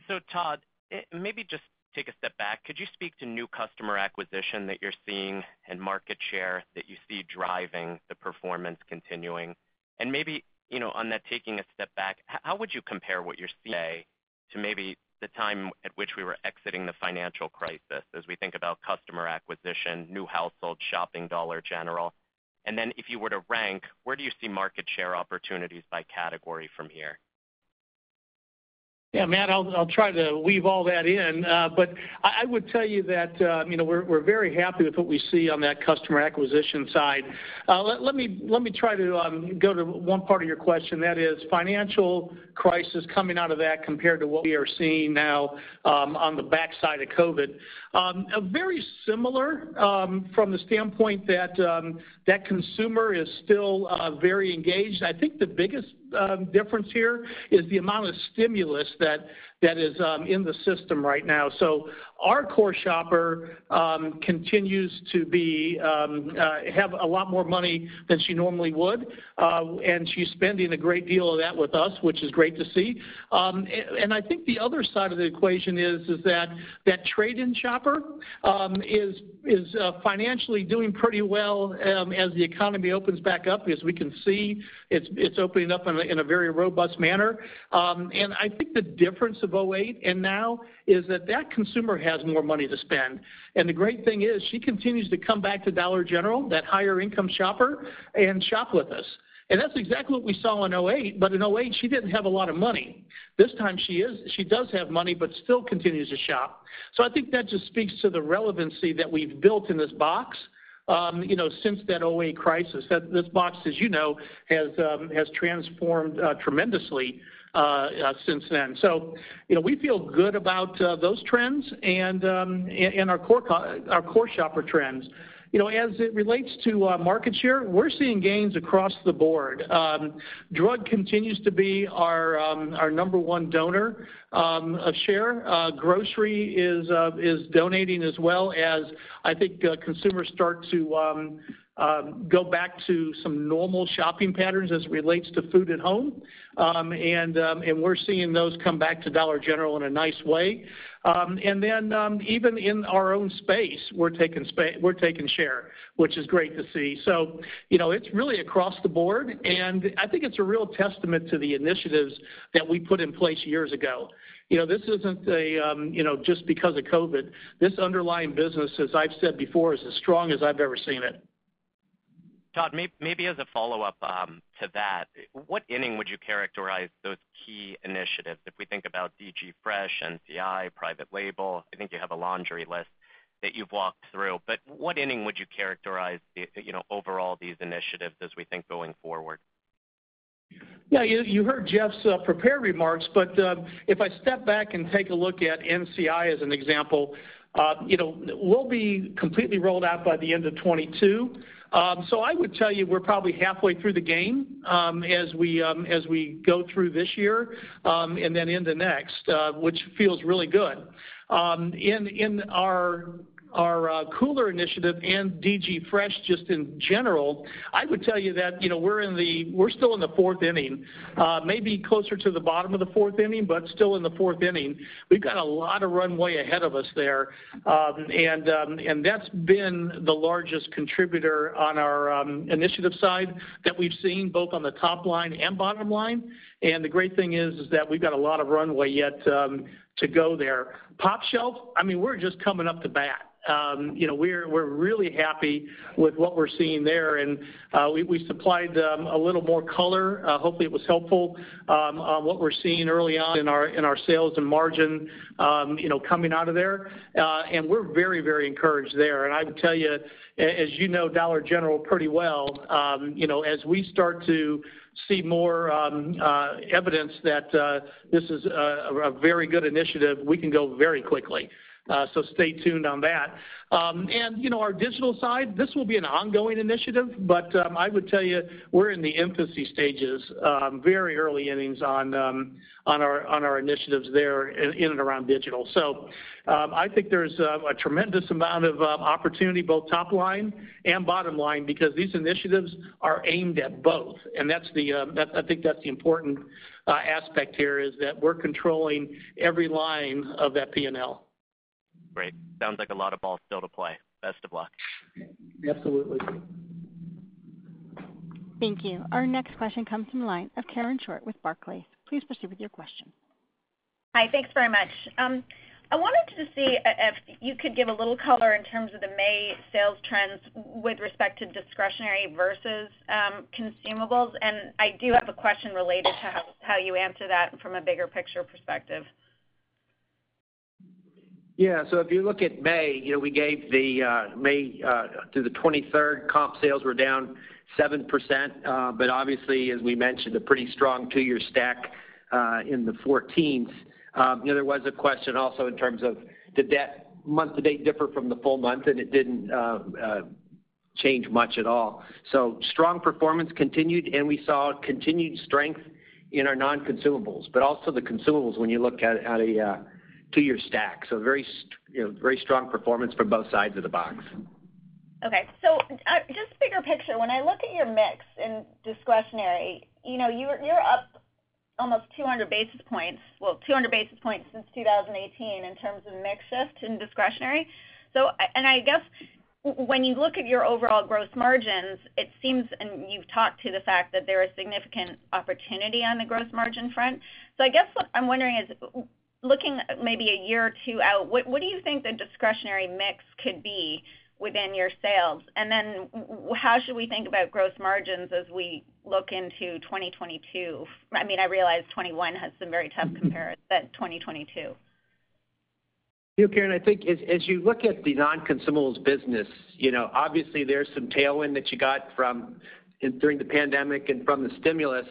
so Todd, eh, maybe just take a step back. Could you speak to new customer acquisition that you're seeing and market share that you see driving the performance continuing? And maybe you know, on that taking a step back, how would you compare what you're seeing today to maybe the time at which we were exiting the financial crisis as we think about customer acquisition, new households shopping Dollar General? And then if you were to rank, where do you see market share opportunities by category from here? Yeah, Matt, I'll try to weave all that in. Uh, but I would tell you that, uh, you know, we're very happy with what we see on that customer acquisition side. Uh, let me try to um, go to one part of your question, that is financial crisis coming out of that compared to what we are seeing now, um, on the backside of COVID. Um, very similar, from the standpoint that that consumer is still very engaged. I think the biggest Um, difference here is the amount of stimulus that is um, in the system right now. So our core shopper um, continues to um, uh, have a lot more money than she normally would, uh, and she's spending a great deal of that with us, which is great to see. Um and I think the other side of the equation is that that trade-in shopper is uh, financially doing pretty well, as the economy opens back up. As we can see, it's opening up in a very robust manner. And I think the difference of 2008 and now is that that consumer has more money to spend. And the great thing is she continues to come back to Dollar General, that higher income shopper, and shop with us. And that's exactly what we saw in 08, but in 08 she didn't have a lot of money. This time she is she does have money, but still continues to shop. So I think that just speaks to the relevancy that we've built in this box, um, you know, since that 2008 crisis. that This box, as you know, has um, transformed uh, tremendously Uh, uh, since then. So, you know, we feel good about uh, those trends and um, our core shopper trends. You know, as it relates to market share, we're seeing gains across the board. Um, drug continues to be our um, number one donor of share. Grocery is donating as well as I think consumers start to go back to some normal shopping patterns as it relates to food at home. Um, um, and we're seeing those come back to Dollar General in a nice way. Um, and then, even in our own space, we're taking share, which is great to see. So, you know, it's really across the board, and I think it's a real testament to the initiatives that we put in place years ago. You know, this isn't a, you know, just because of COVID. This underlying business, as I've said before, is as strong as I've ever seen it. Todd, maybe as a follow-up um, to that, what inning would you characterize those key initiatives? If we think about DG Fresh, NCI, private label, I think you have a laundry list that you've walked through. But what inning would you characterize the, you know, overall these initiatives as we think going forward? Yeah, you heard Jeff's uh, prepared remarks, but um, if I step back and take a look at NCI as an example, uh, you know, we'll be completely rolled out by the end of 2022. Um, I would tell you we're probably halfway through the game, um, um, as we go through this year, and then into next, uh, which feels really good. In our Uh, cooler initiative and DG Fresh just in general, I would tell you that, you know, we're still in the fourth inning, uh, maybe closer to the bottom of the fourth inning, but still in the fourth inning. We've got a lot of runway ahead of us there. Um, um, and that's been the largest contributor on our um, initiative side that we've seen both on the top line and bottom line. And the great thing is is that we've got a lot of runway yet um, to go there. pOpshelf, I mean, we're just coming up to bat. Um, you know, we're we're really happy with what we're seeing there. And uh, we we supplied um, a little more color, uh, hopefully it was helpful, on what we're seeing early on in our sales and margin, you know, coming out of there. Uh, and we're very very encouraged there. And I would tell you, as you know Dollar General pretty well, you know, as we start to see more um, uh, evidence that uh, this is a very good initiative, we can go very quickly. Uh, so stay tuned on that. Um, and, you know, our digital side, this will be an ongoing initiative, but um, I would tell you we're in the infancy stages, um, very early innings on our initiatives there in and around digital. So, I think there's a tremendous amount of opportunity, both top line and bottom line, because these initiatives are aimed at both. And that's the, I think that's the important uh, aspect here, is that we're controlling every line of that P&L. Great. Sounds like a lot of ball still to play. Best of luck. Absolutely. Thank you. Our next question comes from the line of Karen Short with Barclays. Please proceed with your question. Hi. Thanks very much. Um, I wanted to see uh, if you could give a little color in terms of the May sales trends with respect to discretionary versus um, consumables. And I do have a question related to how you answer that from a bigger picture perspective. Yeah. If you look at May, you know, we gave the uh, May uh, through the 23rd, comp sales were down 7%. Uh, but obviously, as we mentioned, a pretty strong two-year stack in the 14s. Um, you know, there was a question also in terms of did that month to date differ from the full month, and it didn't change much at all. So strong performance continued, and we saw continued strength in our non-consumables, but also the consumables when you look at a two-year stack. So very strong performance from both sides of the box. Okay. So, uh, just bigger picture, when I look at your mix in discretionary, you know, you're up almost 200 basis points, well, 200 basis points since 2018 in terms of mix shift in discretionary. So, and I guess when you look at your overall gross margins, it seems, and you've talked to the fact that there is significant opportunity on the gross margin front. So I guess what I'm wondering is, looking maybe a year or two out, what do you think the discretionary mix could be within your sales? And then how should we think about gross margins as we look into 2022? I mean, I realize 2021 has some very tough mm-hmm. compares, but 2022. You know, Karen, I think as you look at the non-consumables business, you know, obviously there's some tailwind that you got from during the pandemic and from the stimulus.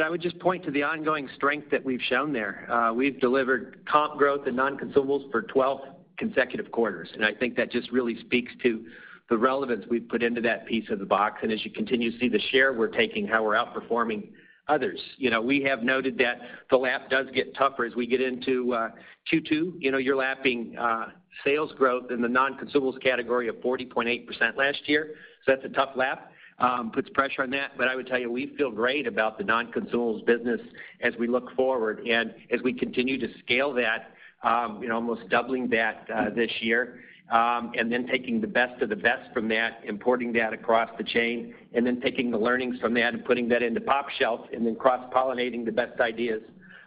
I would just point to the ongoing strength that we've shown there. Uh, we've delivered comp growth in non-consumables for 12 consecutive quarters, and I think that just really speaks to the relevance we've put into that piece of the box. And as you continue to see the share we're taking, how we're outperforming others. You know, we have noted that the lap does get tougher as we get into uh, Q2. You know, you're lapping uh, sales growth in the non-consumables category of 40.8% last year. So that's a tough lap, Um, puts pressure on that. But I would tell you, we feel great about the non-consumables business as we look forward and as we continue to scale that, um, you know, almost doubling that uh, this year, um, and then taking the best of the best from that, importing that across the chain, and then taking the learnings from that and putting that into pop pOpshelf, and then cross-pollinating the best ideas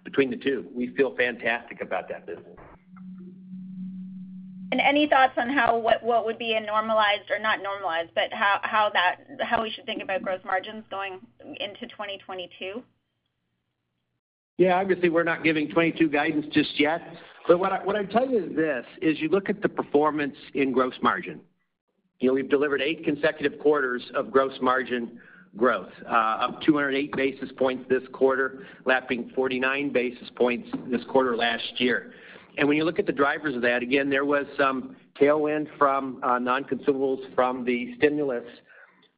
between the two. We feel fantastic about that business. And any thoughts on how what would be a normalized or not normalized, but how that how we should think about gross margins going into 2022? Yeah. Obviously, we're not giving 2022 guidance just yet. But what I'd tell you is this, is you look at the performance in gross margin. You know, we've delivered eight consecutive quarters of gross margin growth, uh, up 208 basis points this quarter, lapping 49 basis points this quarter last year. And when you look at the drivers of that, again, there was some tailwind from uh, non-consumables from the stimulus.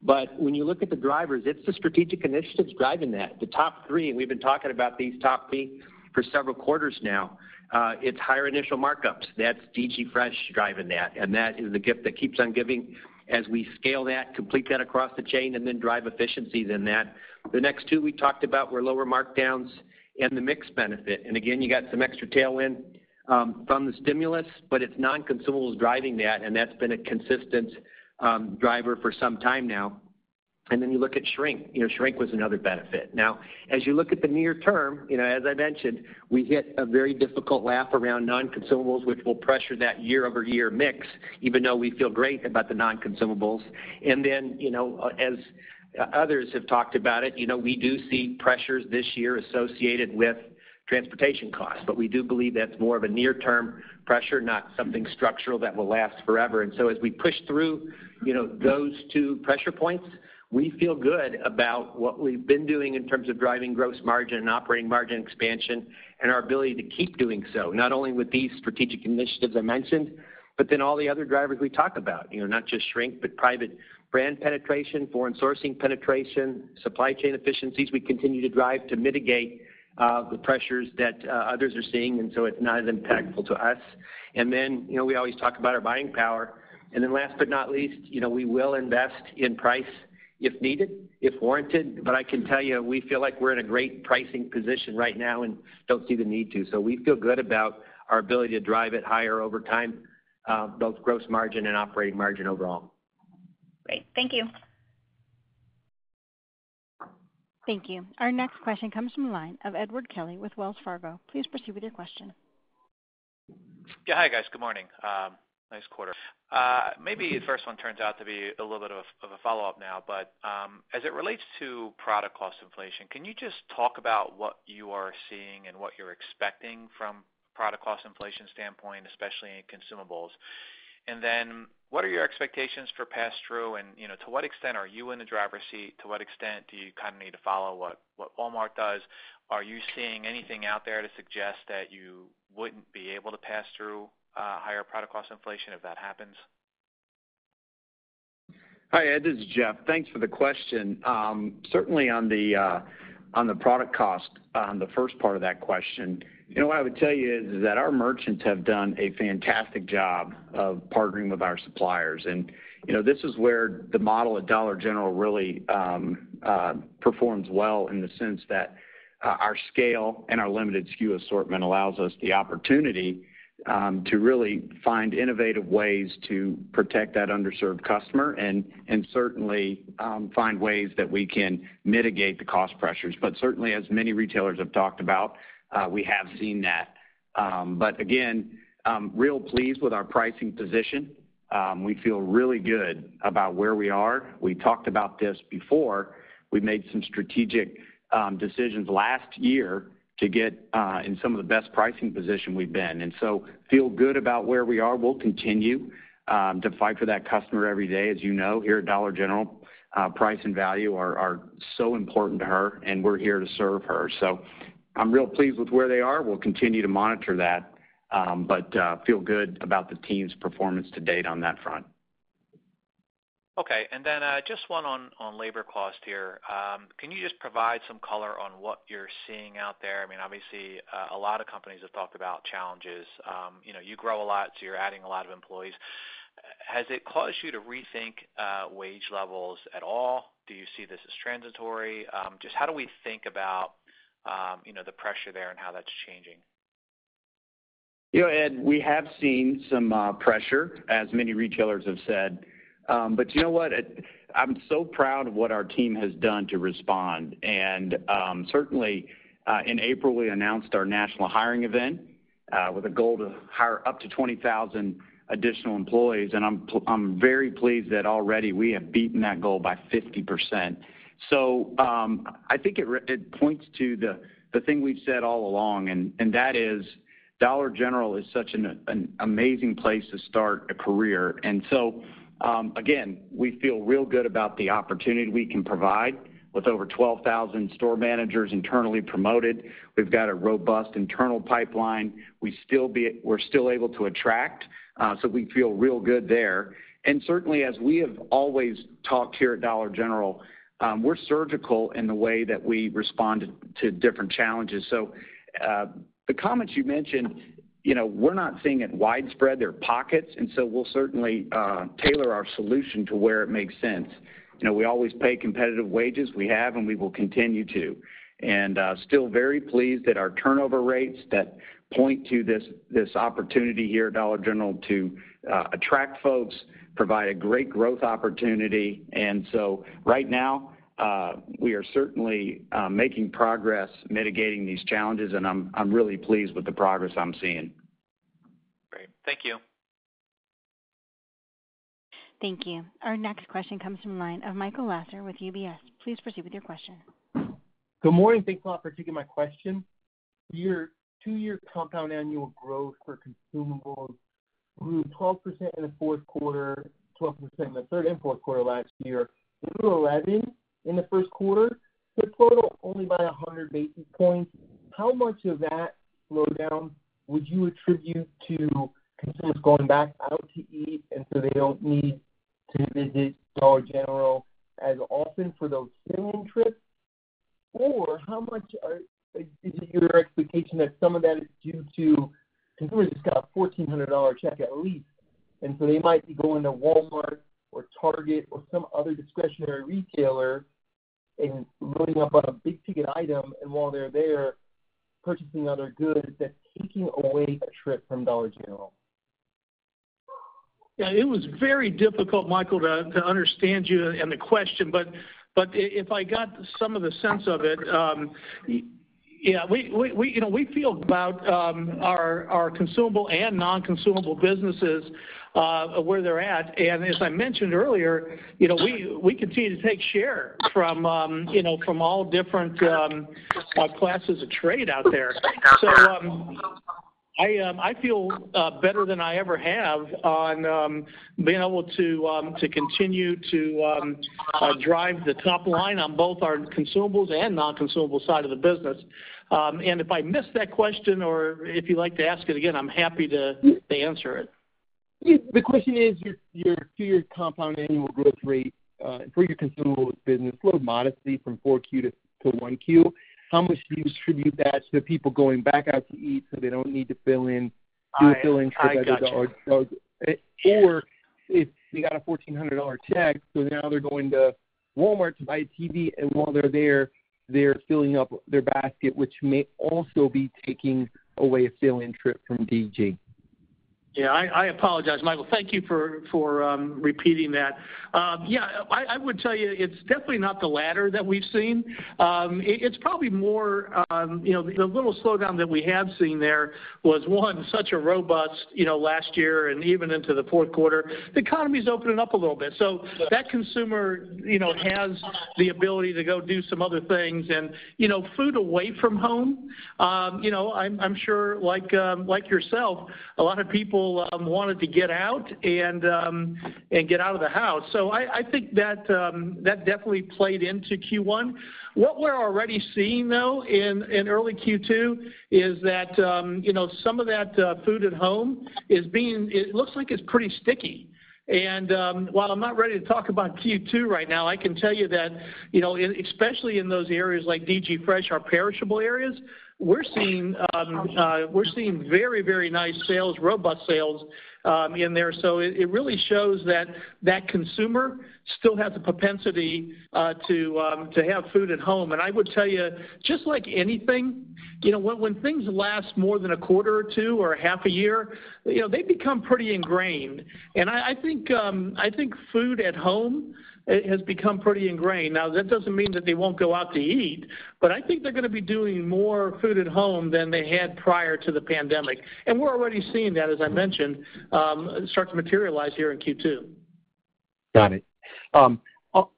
But when you look at the drivers, it's the strategic initiatives driving that. The top three, and we've been talking about these top three for several quarters now, uh, it's higher initial markups. That's DG Fresh driving that, and that is the gift that keeps on giving as we scale that, complete that across the chain, and then drive efficiencies in that. The next two we talked about were lower markdowns and the mix benefit. And again, you got some extra tailwind Um, from the stimulus, but it's non-consumables driving that, and that's been a consistent um, driver for some time now. And then you look at shrink. You know, shrink was another benefit. Now, as you look at the near term, you know, as I mentioned, we hit a very difficult lap around non-consumables, which will pressure that year-over-year mix, even though we feel great about the non-consumables. And then, you know, uh, as others have talked about it, you know, we do see pressures this year associated with transportation costs. But we do believe that's more of a near-term pressure, not something structural that will last forever. And so as we push through, you know, those two pressure points, we feel good about what we've been doing in terms of driving gross margin and operating margin expansion and our ability to keep doing so, not only with these strategic initiatives I mentioned, but then all the other drivers we talk about. You know, not just shrink, but private brand penetration, foreign sourcing penetration, supply chain efficiencies we continue to drive to mitigate the pressures that uh, others are seeing, and so it's not as impactful to us. And then, you know, we always talk about our buying power. And then last but not least, you know, we will invest in price if needed, if warranted. But I can tell you, we feel like we're in a great pricing position right now and don't see the need to. So we feel good about our ability to drive it higher over time, uh, both gross margin and operating margin overall. Great. Thank you. Thank you. Our next question comes from the line of Edward Kelly with Wells Fargo. Please proceed with your question. Yeah. Hi, guys. Good morning. Um, nice quarter. Uh, maybe the first one turns out to be a little bit of a follow-up now, but um, as it relates to product cost inflation, can you just talk about what you are seeing and what you're expecting from product cost inflation standpoint, especially in consumables? What are your expectations for pass-through? And, you know, to what extent are you in the driver's seat? To what extent do you kind of need to follow what what Walmart does? Are you seeing anything out there to suggest that you wouldn't be able to pass through uh, higher product cost inflation if that happens? Hi, Ed, this is Jeff. Thanks for the question. Um, certainly on the uh, product cost, on the first part of that question, you know, what I would tell you is that our merchants have done a fantastic job of partnering with our suppliers. And you know, this is where the model at Dollar General really um, uh, performs well in the sense that uh, our scale and our limited SKU assortment allows us the opportunity Um, to really find innovative ways to protect that underserved customer and certainly um, find ways that we can mitigate the cost pressures. But certainly, as many retailers have talked about, uh, we have seen that. Um, but again, real pleased with our pricing position. We feel really good about where we are. We talked about this before. We made some strategic decisions last year to get uh, in some of the best pricing position we've been, and so feel good about where we are. We'll continue um, to fight for that customer every day. As you know, here at Dollar General, uh, price and value are so important to her, and we're here to serve her. So I'm real pleased with where they are. We'll continue to monitor that, um, but uh, feel good about the team's performance to date on that front. Okay. And then uh just one on labor cost here. Um, can you just provide some color on what you're seeing out there? I mean, obviously, uh, a lot of companies have talked about challenges. Um, you know, you grow a lot, so you're adding a lot of employees. Has it caused you to rethink uh, wage levels at all? Do you see this as transitory? Um, just how do we think about, you know, the pressure there and how that's changing? You know, Ed, we have seen some uh, pressure, as many retailers have said. Um, but you know what? I'm so proud of what our team has done to respond. And um, certainly, uh, in April, we announced our national hiring event uh, with a goal to hire up to 20,000 additional employees. And I'm very pleased that already we have beaten that goal by 50%. So um, I think it points to the thing we've said all along, and that is Dollar General is such an amazing place to start a career. Um, again, we feel real good about the opportunity we can provide with over 12,000 store managers internally promoted. We've got a robust internal pipeline. We're still able to attract, uh, so we feel real good there. And certainly, as we have always talked here at Dollar General, um, we're surgical in the way that we respond to different challenges. So uh the comments you mentioned, you know, we're not seeing it widespread. There are pockets, and so we'll certainly uh, tailor our solution to where it makes sense. You know, we always pay competitive wages. We have, and we will continue to. And uh, still very pleased that our turnover rates that point to this opportunity here at Dollar General to uh, attract folks, provide a great growth opportunity. And so right now, Uh, we are certainly uh, making progress mitigating these challenges, and I'm really pleased with the progress I'm seeing. Great. Thank you. Thank you. Our next question comes from the line of Michael Lasser with UBS. Please proceed with your question. Good morning. Thanks a lot for taking my question. Your two-year compound annual growth for consumables grew 12% in the fourth quarter, 12% in the third and fourth quarter last year. It grew 11% in the first quarter. The total only by 100 basis points. How much of that slowdown would you attribute to consumers going back out to eat, and so they don't need to visit Dollar General as often for those fill-in trips? Or how much is it your expectation that some of that is due to consumers just got a $1,400 check at least, and so they might be going to Walmart or Target or some other discretionary retailer and loading up on a big-ticket item, and while they're there purchasing other goods, that's taking away a trip from Dollar General? Yeah, it was very difficult, Michael, to understand you and the question. But if I got some of the sense of it, um, yeah, we, you know, we feel about um our our consumable and non-consumable businesses uh, where they're at. And as I mentioned earlier, you know, we continue to take share from, um, you know, from all different um, uh, classes of trade out there. Um, Um, I feel uh, better than I ever have on um, being able to um, continue to uh, drive the top line on both our consumables and non-consumable side of the business. And if I missed that question or if you'd like to ask it again, I'm happy to answer it. The question is your two-year compound annual growth rate uh, for your consumables business slowed modestly from 4Q to 1Q. How much do you attribute that to people going back out to eat, so they don't need to fill in, do a fill-in trip? I got you. Eh, or if they got a $1,400 check, so now they're going to Walmart to buy a TV, and while they're there, they're filling up their basket, which may also be taking away a fill-in trip from DG. Yeah, I apologize, Michael. Thank you for um, repeating that. Um, yeah, I would tell you it's definitely not the latter that we've seen. Um, it's probably more, you know, the little slowdown that we have seen there was, one, such a robust, you know, last year and even into the fourth quarter. The economy's opening up a little bit, so that consumer, you know, has the ability to go do some other things. And you know, food away from home, you know, I'm sure like like yourself, a lot of people Um, wanted to get out and um, and get out of the house. So I think that um, that definitely played into Q1. What we're already seeing, though, in early Q2 is that, you know, some of that uh, food at home is being it looks like it's pretty sticky. And um, while I'm not ready to talk about Q2 right now, I can tell you that, you know, especially in those areas like DG Fresh, our perishable areas, Um, uh, we're seeing very, very nice sales, robust sales um, in there. So it really shows that that consumer still has a propensity uh, um, to have food at home. And I would tell you, just like anything, you know, when things last more than a quarter or two or half a year, you know, they become pretty ingrained. And I I think um, food at home eh, has become pretty ingrained. Now, that doesn't mean that they won't go out to eat, but I think they're gonna be doing more food at home than they had prior to the pandemic. And we're already seeing that, as I mentioned, um, start to materialize here in Q2. Got it. Um,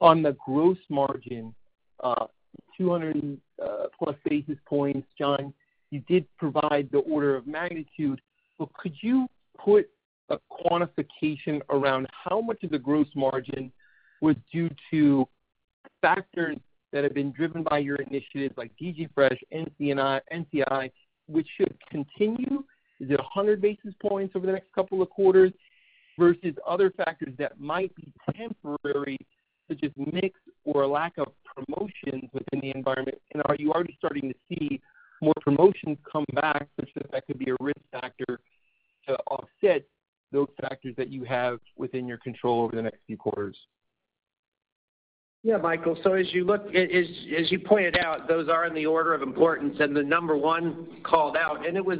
on the gross margin, uh, 200+ uh, basis points, John, you did provide the order of magnitude, but could you put a quantification around how much of the gross margin was due to factors that have been driven by your initiatives like DG Fresh, NCI, which should continue? Is it 100 basis points over the next couple of quarters versus other factors that might be temporary, such as mix or a lack of promotions within the environment? And are you already starting to see more promotions come back such that that could be a risk factor to offset those factors that you have within your control over the next few quarters? Yeah, Michael. So as you look, as you pointed out, those are in the order of importance. And the number one called out, and it was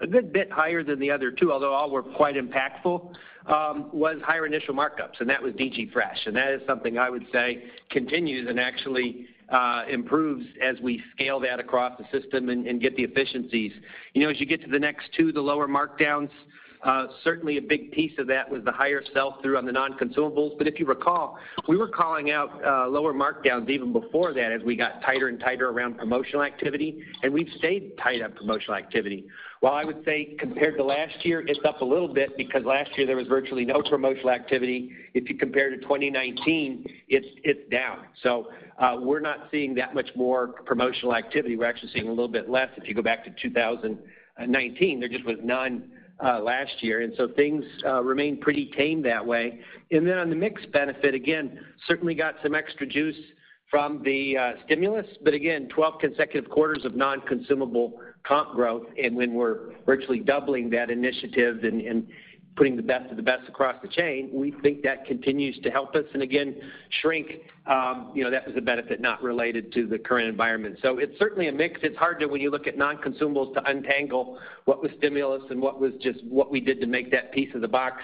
a good bit higher than the other two, although all were quite impactful, um, was higher initial markups, and that was DG Fresh. And that is something I would say continues and actually uh, improves as we scale that across the system and get the efficiencies. You know, as you get to the next two, the lower markdowns, certainly a big piece of that was the higher sell-through on the non-consumables. But if you recall, we were calling out lower markdowns even before that as we got tighter and tighter around promotional activity, and we've stayed tight on promotional activity. While I would say compared to last year, it's up a little bit because last year there was virtually no promotional activity. If you compare to 2019, it's down. So uh we're not seeing that much more promotional activity. We're actually seeing a little bit less if you go back to 2019. There just was none Uh, last year. And so things uh, remain pretty tame that way. And then on the mix benefit, again, certainly got some extra juice from the uh, stimulus. But again, 12 consecutive quarters of non-consumable comp growth. And when we're virtually doubling that initiative and putting the best of the best across the chain, we think that continues to help us. And again, shrink, um, you know, that was a benefit not related to the current environment. So it's certainly a mix. It's hard to, when you look at non-consumables, to untangle what was stimulus and what was just what we did to make that piece of the box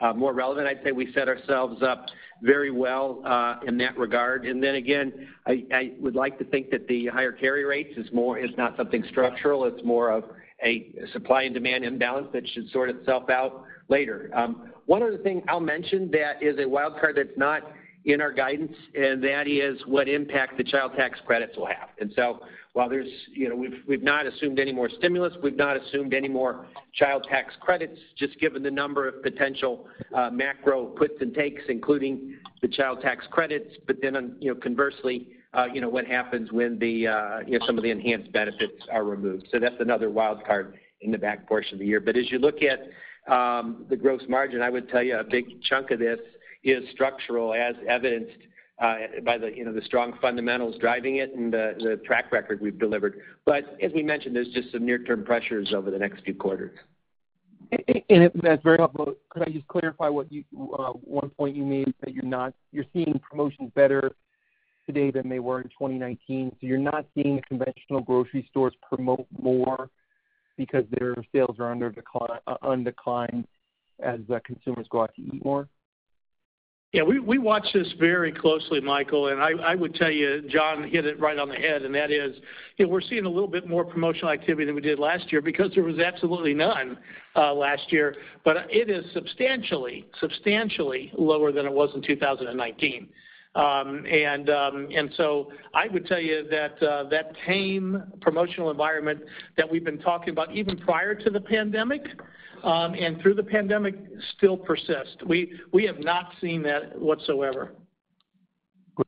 uh, more relevant. I'd say we set ourselves up very well uh, in that regard. And then again, I would like to think that the higher carry rates is more, it's not something structural. It's more of a supply and demand imbalance that should sort itself out later. Um, one other thing I'll mention that is a wild card that's not in our guidance, and that is what impact the child tax credits will have. And so while there's, you know, we've not assumed any more stimulus, we've not assumed any more child tax credits, just given the number of potential uh, macro puts and takes, including the child tax credits. But then, um, you know, conversely, uh, you know, what happens when the, uh, you know, some of the enhanced benefits are removed. So that's another wild card in the back portion of the year. But as you look at Um, the gross margin, I would tell you a big chunk of this is structural, as evidenced uh, by the, you know, the strong fundamentals driving it and the track record we've delivered. But as we mentioned, there's just some near-term pressures over the next few quarters. That's very helpful. Could I just clarify what you uh, one point you made that you're seeing promotions better today than they were in 2019. so You're not seeing the conventional grocery stores promote more because their sales are on uh, decline as consumers go out to eat more? Yeah, we watch this very closely, Michael, and I would tell you, John hit it right on the head, and that is, you know, we're seeing a little bit more promotional activity than we did last year because there was absolutely none uh, last year. But it is substantially, substantially lower than it was in 2019. Um, um, I would tell you that uh, same promotional environment that we've been talking about even prior to the pandemic um, and through the pandemic still persists. We have not seen that whatsoever. Good.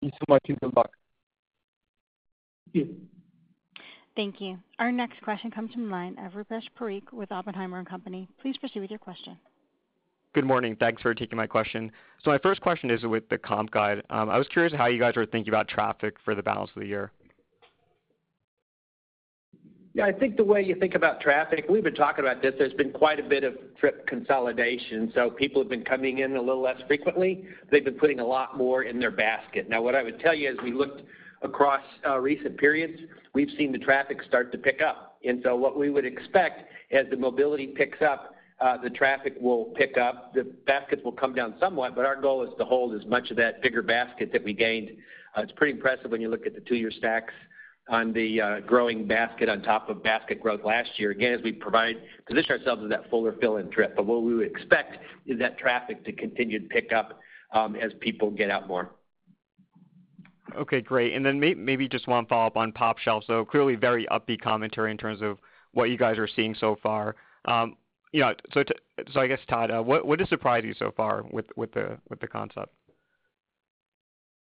Thank you so much, and good luck. Thank you. Thank you. Our next question comes from the line of Rupesh Parikh with Oppenheimer & Co. Please proceed with your question. Good morning. Thanks for taking my question. So my first question is with the comp guide. Um, I was curious how you guys are thinking about traffic for the balance of the year. Yeah, I think the way you think about traffic, we've been talking about this, there's been quite a bit of trip consolidation. So people have been coming in a little less frequently. They've been putting a lot more in their basket. Now, what I would tell you as we looked across uh, recent periods, we've seen the traffic start to pick up. And so what we would expect as the mobility picks up, Uh, the traffic will pick up. The baskets will come down somewhat, but our goal is to hold as much of that bigger basket that we gained. Uh, it's pretty impressive when you look at the two-year stacks on the uh, growing basket on top of basket growth last year, again, as we provide position ourselves as that fuller fill-in trip. But what we would expect is that traffic to continue to pick up, um, as people get out more. Okay, great. And then maybe just one follow-up on pOpshelf. Clearly very upbeat commentary in terms of what you guys are seeing so far. Um, You know, I guess, Todd, uh, what what has surprised you so far with with the with the concept?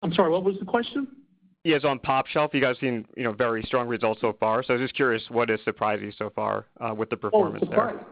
I'm sorry, what was the question? Yes, on pOpshelf, you guys seen, you know, very strong results so far. So I was just curious what has surprised you so far uh, with the oh, performance there? Oh, surprised.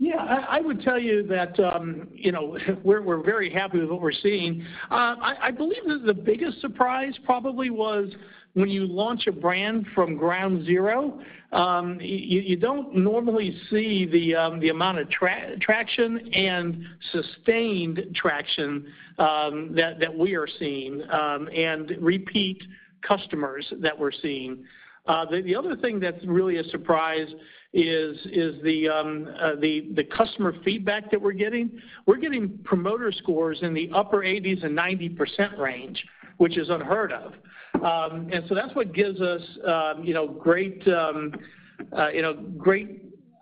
Yeah, I would tell you that, um, you know, we're very happy with what we're seeing. Uh, I believe that the biggest surprise probably was when you launch a brand from ground zero, um, you don't normally see the um, the amount of traction and sustained traction um, that that we are seeing and repeat customers that we're seeing. Uh, the other thing that's really a surprise is is the uh, the the customer feedback that we're getting. We're getting promoter scores in the upper 80s and 90% range, which is unheard of. Um, and so that's what gives us, um you know, great um, uh,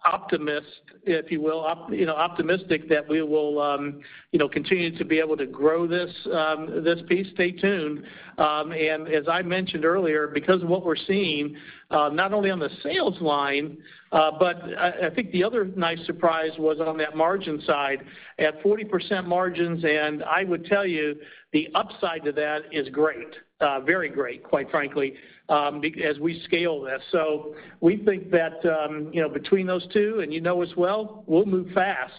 optimism, if you will, you know, optimistic that we will, um, you know, continue to be able to grow this um this piece. Stay tuned. And as I mentioned earlier, because of what we're seeing, uh, not only on the sales line, uh, but I think the other nice surprise was on that margin side at 40% margins. And I would tell you the upside to that is great, Uh, very great, quite frankly, um, as we scale this. So we think that, um, you know, between those two, and you know as well, we'll move fast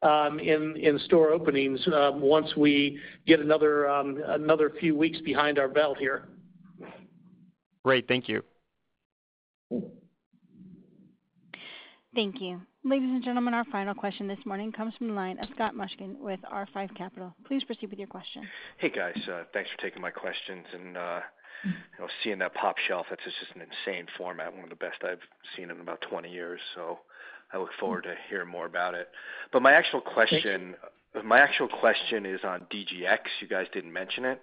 um, in store openings once we get another few weeks behind our belt here. Great. Thank you. Thank you. Ladies and gentlemen, our final question this morning comes from the line of Scott Mushkin with R5 Capital. Please proceed with your question. Hey, guys. Thanks for taking my questions. You know, seeing that pOpshelf, that's just an insane format, one of the best I've seen in about 20 years. So I look forward to hearing more about it. But my actual question, my actual question is on DGX. You guys didn't mention it.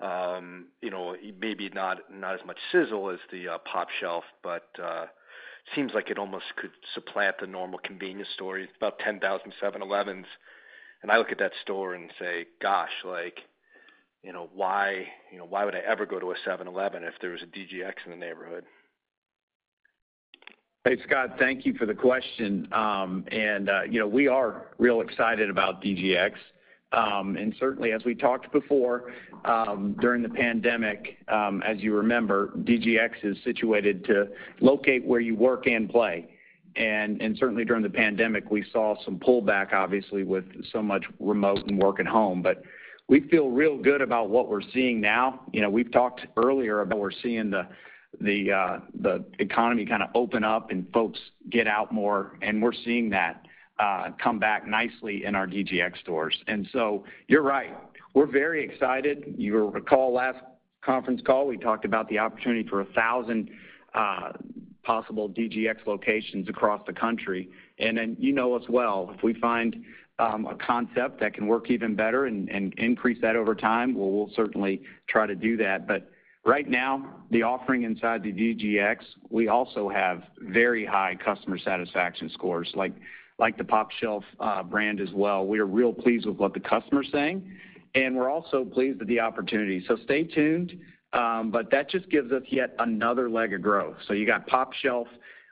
Um, you know, maybe not not as much sizzle as the uh, pOpshelf, but uh, seems like it almost could supplant the normal convenience store. It's about 10,000 7-Elevens, and I look at that store and say, "Gosh, like, you know, why, you know, why would I ever go to a 7-Eleven if there was a DGX in the neighborhood?" Hey, Scott, thank you for the question. Um, and uh, you know, we are real excited about DGX. Um, and certainly, as we talked before, um, during the pandemic, um, as you remember, DGX is situated to locate where you work and play. Certainly during the pandemic, we saw some pullback, obviously, with so much remote and work at home. But we feel real good about what we're seeing now. You know, we've talked earlier about we're seeing the uh, economy kind of open up and folks get out more, and we're seeing that come back nicely in our DGX stores. And so you're right. We're very excited. You recall last conference call, we talked about the opportunity for 1,000 uh, possible DGX locations across the country. And then you know as well, if we find um, a concept that can work even better and, and increase that over time, well, we'll certainly try to do that. But right now, the offering inside the DGX, we also have very high customer satisfaction scores. Like like the pOpshelf uh, brand as well. We are real pleased with what the customer's saying, and we're also pleased with the opportunity. So stay tuned, um, but that just gives us yet another leg of growth. So you got pOpshelf,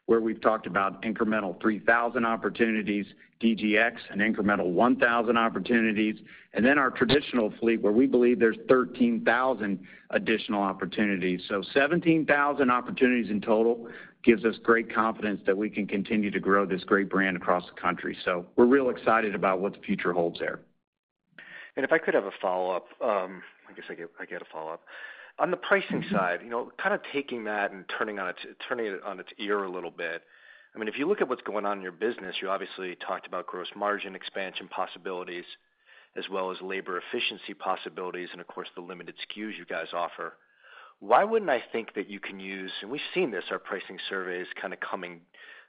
where we've talked about incremental 3,000 opportunities, DGX, an incremental 1,000 opportunities, and then our traditional fleet, where we believe there's 13,000 additional opportunities. So 17,000 opportunities in total gives us great confidence that we can continue to grow this great brand across the country. So we're real excited about what the future holds there. And if I could have a follow-up, um, I guess I get, I get a follow-up. On the pricing mm-hmm. side, you know, kind of taking that and turning on its turning it on its ear a little bit. I mean, if you look at what's going on in your business, you obviously talked about gross margin expansion possibilities, as well as labor efficiency possibilities, and of course the limited SKUs you guys offer why wouldn't I think that you can use, and we've seen this, our pricing surveys kind of coming,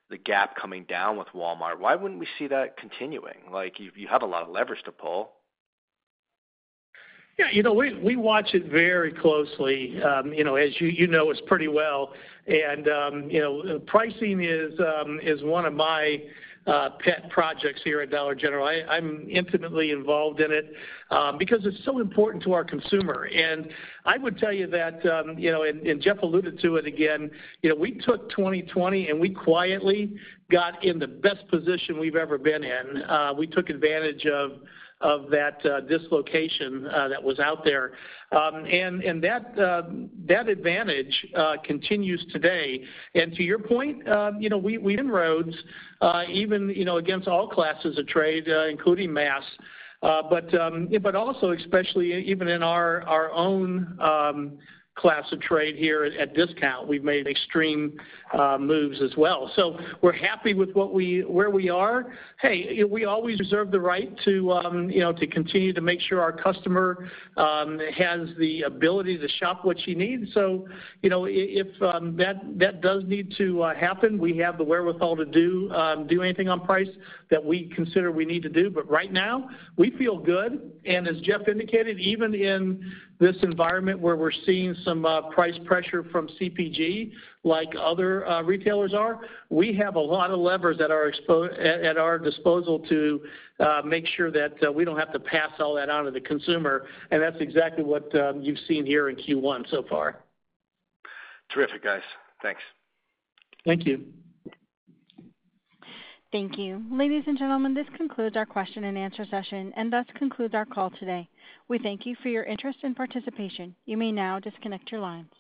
the gap coming down with Walmart. Why wouldn't we see that continuing? Like, you, have a lot of leverage to pull. Yeah, you know, we we watch it very closely. Um, you know, as you you know us pretty well, and um, you know, pricing is um, is one of my pet projects here at Dollar General. I, I'm intimately involved in it um, because it's so important to our consumer. And I would tell you that, um, you know, and, and Jeff alluded to it again, you know, we took 2020 and we quietly got in the best position we've ever been in. Uh, we took advantage of of that uh, dislocation uh, that was out there. Um, and and that uh, that advantage continues today. And to your point, uh, you know, we inroads even you know against all classes of trade, including mass. but um, but also especially even in our our own um, class of trade here at discount. We've made extreme uh, moves as well. So we're happy with what we where we are. Hey, we always reserve the right to um, you know to continue to make sure our customer um, has the ability to shop what she needs. So you know if um, that that does need to uh, happen, we have the wherewithal to do um, do anything on price that we consider we need to do. But right now, we feel good. And as Jeff indicated, even in this environment where we're seeing some uh, price pressure from CPG like other uh, retailers are, we have a lot of levers at our, at our disposal to uh, make sure that we don't have to pass all that on to the consumer. And that's exactly what um, you've seen here in Q1 so far. Terrific, guys. Thanks. Thank you. Thank you. Ladies and gentlemen, this concludes our question and answer session and thus concludes our call today. We thank you for your interest and participation. You may now disconnect your lines.